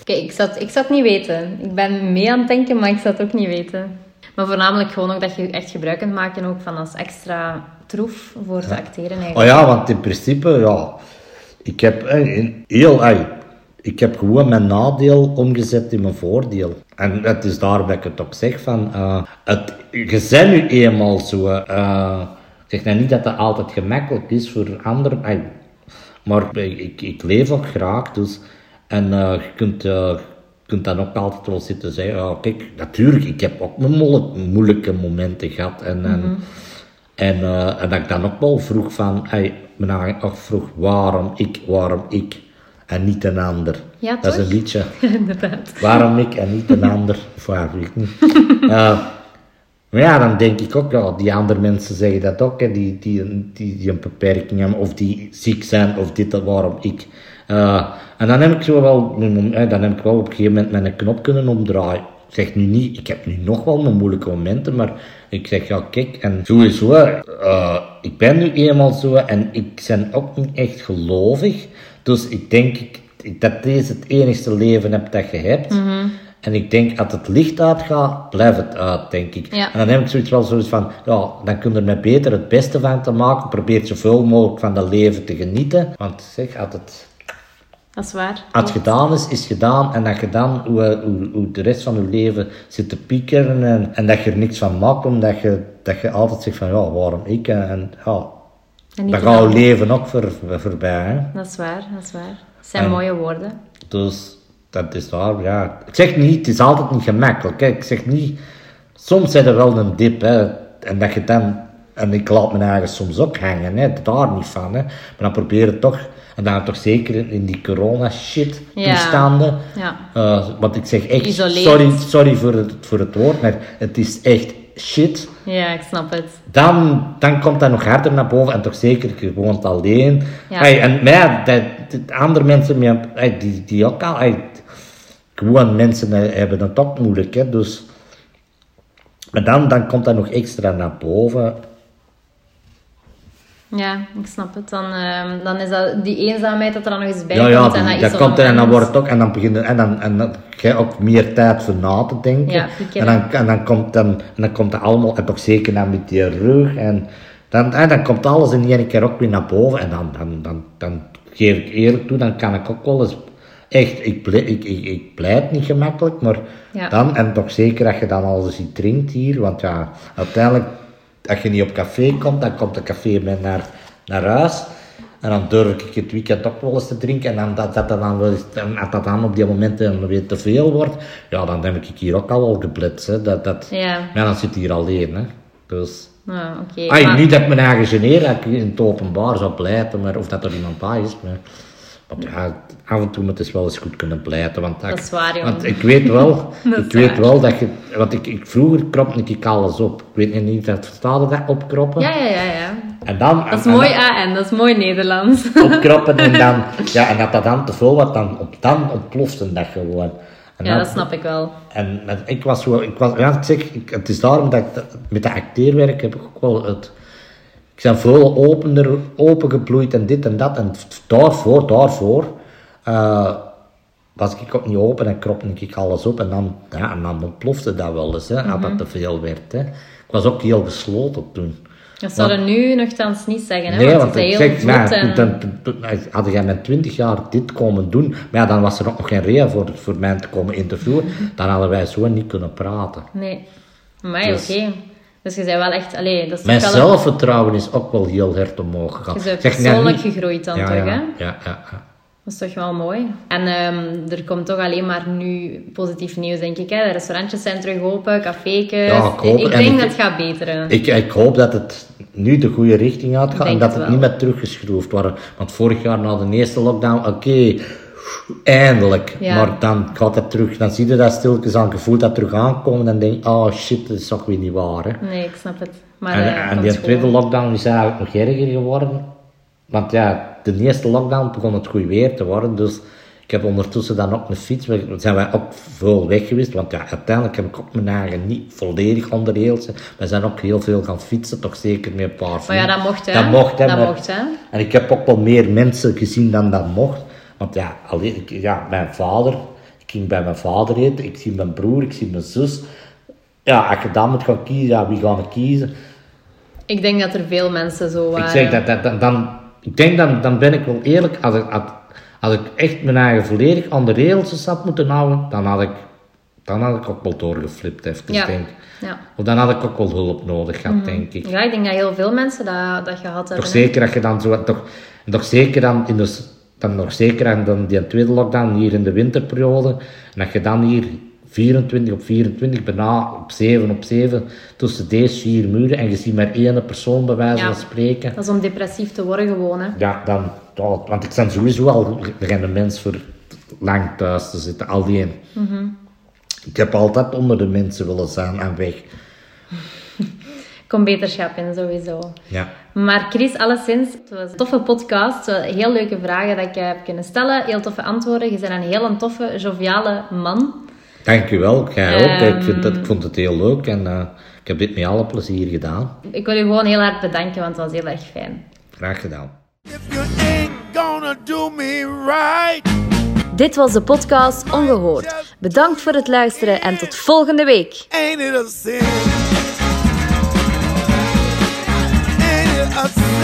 Kijk, ik het- ik het niet weten. Ik ben mee aan het denken, maar ik het ook niet weten. Maar voornamelijk gewoon ook dat je echt gebruik kunt maken ook van als extra troef voor te acteren eigenlijk. Oh ja, want in principe, ja, ik heb heel, ik heb gewoon mijn nadeel omgezet in mijn voordeel. En het is daar dat ik het ook zeg van, eh, het, je bent nu eenmaal zo, eh, ik zeg nou niet dat dat altijd gemakkelijk is voor anderen, maar ik, ik leef ook graag, dus, en eh, je kunt, kunt dan ook altijd wel zitten zeggen, ja, kijk, natuurlijk, ik heb ook mijn moeilijk- moeilijke momenten gehad en, en en, eh, en dat ik dan ook wel vroeg van, hey, ook vroeg waarom ik, waarom ik en niet een ander. Ja, dat is een liedje. Inderdaad. Waarom ik en niet een ander, of waar, ik niet. Eh, Maar ja, dan denk ik ook, ja, die andere mensen zeggen dat ook, hè, die, die, die, die een beperking hebben, of die ziek zijn, of dit, waarom ik. Eh, en dan heb ik zo wel, dan heb ik wel op een gegeven moment mijn knop kunnen omdraaien. Ik zeg nu niet, ik heb nu nog wel mijn moeilijke momenten, maar ik zeg, ja kijk, en sowieso, eh, ik ben nu eenmaal zo, en ik ben ook niet echt gelovig, dus ik denk dat deze het enigste leven hebt dat je hebt. En ik denk, als het licht uitgaat, blijft het uit, denk ik. Ja. En dan heb ik zoiets wel zoiets van, ja, dan kun je er met beter het beste van te maken. Probeer zoveel mogelijk van dat leven te genieten. Want zeg, als het, Dat is waar. als het gedaan is, is gedaan. En dat je dan, hoe, hoe, hoe de rest van je leven zit te piekeren. En, en dat je er niks van maakt, omdat je, dat je altijd zegt van, ja, waarom ik? En, en ja, En dan gaat je leven ook voor, voorbij, hè. Dat is waar, dat is waar. Dat zijn En- mooie woorden. Dus dat is waar, ja. Ik zeg niet, het is altijd niet gemakkelijk. Hè. Ik zeg niet, soms zit er wel een dip, hè. En dat je dan, en ik laat me eigen soms ook hangen, hè. Daar niet van, hè. Maar dan probeer het toch, en dan toch zeker in- die corona-shit Ja. toestanden. Ja. Eh, want ik zeg echt, Isoleerd. sorry, sorry voor, het, voor het woord, maar het is echt shit. Ja, ik snap het. Dan, dan komt dat nog harder naar boven en toch zeker, je woont alleen. Ja. Hey, en mij, dat, dat andere mensen, die, die ook al, hey, gewoon mensen eh, hebben het ook moeilijk, hè, dus... Maar dan, dan komt dat nog extra naar boven. Ja, ik snap het. Dan, ehm, dan is dat die eenzaamheid dat er dan nog eens bij Ja, ja, komt. die, en dat dat, komt er en dan wordt het ook, en dan begint het- en dan, en dan krijg je ook meer tijd voor na te denken. Ja, en, dan, en dan komt dan, en dan komt het allemaal, en toch zeker dan met die rug, en dan, en dan komt alles in één keer ook weer naar boven, en dan, dan, dan, dan geef ik eerlijk toe, dan kan ik ook wel eens, echt, ik, ple- ik, ik, ik pleit niet gemakkelijk, maar Ja. dan, en toch zeker als je dan alles iets drinkt hier, want ja, uiteindelijk, als je niet op café komt, dan komt de café naar, naar huis. En dan durf ik het weekend ook wel eens te drinken. En dan, dat, dat, dat dan als dat dan op die momenten weer te veel wordt, ja, dan heb ik hier ook al wel geblitst. Hè. Dat, dat, Ja. ja, dan zit ik hier alleen. Hè. Dus, Ah, oké. maar- niet dat ik me eigen geneer, dat ik in het openbaar zou pleiten, maar, of dat er iemand bij is. Maar, ja, af en toe moet het wel eens goed kunnen pleiten. Want, Dat is waar, jongen. Want ik weet wel, Dat ik weet waar. wel dat je, want ik, ik, vroeger kropte ik alles op. Ik weet niet of het verstaat dat opkroppen. Ja, ja, ja, ja. En dan, Dat is en- en mooi AN, dat is mooi Nederlands. opkroppen en dan, ja, en dat dat dan te veel wordt, dan, dan ontplofte dat gewoon. En Ja, dat snap ik wel. En, en ik was zo, ik was, ja, ik zeg, ik, het is daarom dat ik, dat- met dat acteerwerk heb ik ook wel het, ik ben veel opener, opengebloeid en dit en dat, en daarvoor, daarvoor, eh, was ik ook niet open en kropte ik alles op en dan, ja, en dan ontplofte dat wel eens, hè, als dat te veel werd, hè. Ik was ook heel gesloten toen. Dat zouden nu nogthans niet zeggen, hè? Nee, want ik zeg, en... dan, had jij met 20 jaar dit komen doen, maar ja, dan was er ook nog geen reden voor, voor mij te komen interviewen, dan hadden wij zo niet kunnen praten. Nee. Maar Dus- oké. Dus je bent wel echt... Allee, dat is Mijn een- zelfvertrouwen is ook wel heel hard omhoog gegaan. Je bent persoonlijk niet- gegroeid dan ja, toch, ja, hè? Ja, ja, ja. Dat is toch wel mooi. En ehm, er komt toch alleen maar nu positief nieuws, denk ik. Hè? De restaurantjes zijn terug open, café's. Ja, ik hoop- en denk ik- dat het gaat beteren. Ik, ik hoop dat het nu de goede richting uitgaat Ik en dat het niet meer teruggeschroefd wordt. Want vorig jaar na de eerste lockdown, oké, eindelijk. Ja. Maar dan gaat dat terug, dan zie je dat stilletjes aan, gevoel dat terug aankomen en denk je, oh shit, dat is toch weer niet waar. Hè? Nee, ik snap het. Maar En, eh, en die goed. tweede lockdown is eigenlijk nog erger geworden. Want ja, de eerste lockdown begon het goed weer te worden. Dus ik heb ondertussen dan ook een fiets. We zijn wij ook veel weg geweest. Want ja, uiteindelijk heb ik ook mijn eigen niet volledig onderdeeld. We zijn ook heel veel gaan fietsen. Toch zeker met een paar Maar ja, vrienden. dat mocht, hè? Dat mocht, hè. Dat mocht, hè? En ik heb ook wel meer mensen gezien dan dat mocht. Want ja, alleen, ik- ja, mijn vader. Ik ging bij mijn vader eten. Ik zie mijn broer, ik zie mijn zus. Ja, als je dan moet gaan kiezen, ja, wie gaan we kiezen? Ik denk dat er veel mensen zo waren. Ik zeg dat, dat, dat- dan, ik denk dan, dan ben ik wel eerlijk, als ik, als, als ik echt mijn eigen volledig aan de rails had moeten houden, dan had ik, dan had ik ook wel doorgeflipt, even Ja. denk. Ja. Of dan had ik ook wel hulp nodig gehad, denk ik. ja, ik denk dat heel veel mensen dat, dat gehad hebben. Toch zeker dat je dan zo, toch, toch zeker dan in de, dan nog zeker aan dan die tweede lockdown hier in de winterperiode, en dat je dan hier 24 op 24, bijna op 7 op 7, tussen deze vier muren, en je ziet maar één persoon bij wijze Ja. van spreken. Dat is om depressief te worden gewoon, hè. Ja, dan, want ik ben sowieso al geen mens voor lang thuis te zitten, alleen. Ik heb altijd onder de mensen willen zijn en weg. Combeterschap in, sowieso. Ja. Maar Chris, alleszins, het was een toffe podcast. Zo Heel leuke vragen dat ik heb kunnen stellen. Heel toffe antwoorden. Je bent een hele toffe, joviale man. Dankjewel, jij ook. Ehm. Ik, vind dat, ik vond het heel leuk en eh, ik heb dit met alle plezier gedaan. Ik wil je gewoon heel hard bedanken, want het was heel erg fijn. Graag gedaan. If you ain't gonna do me right. Dit was de podcast Ongehoord. Bedankt voor het luisteren en tot volgende week. upset.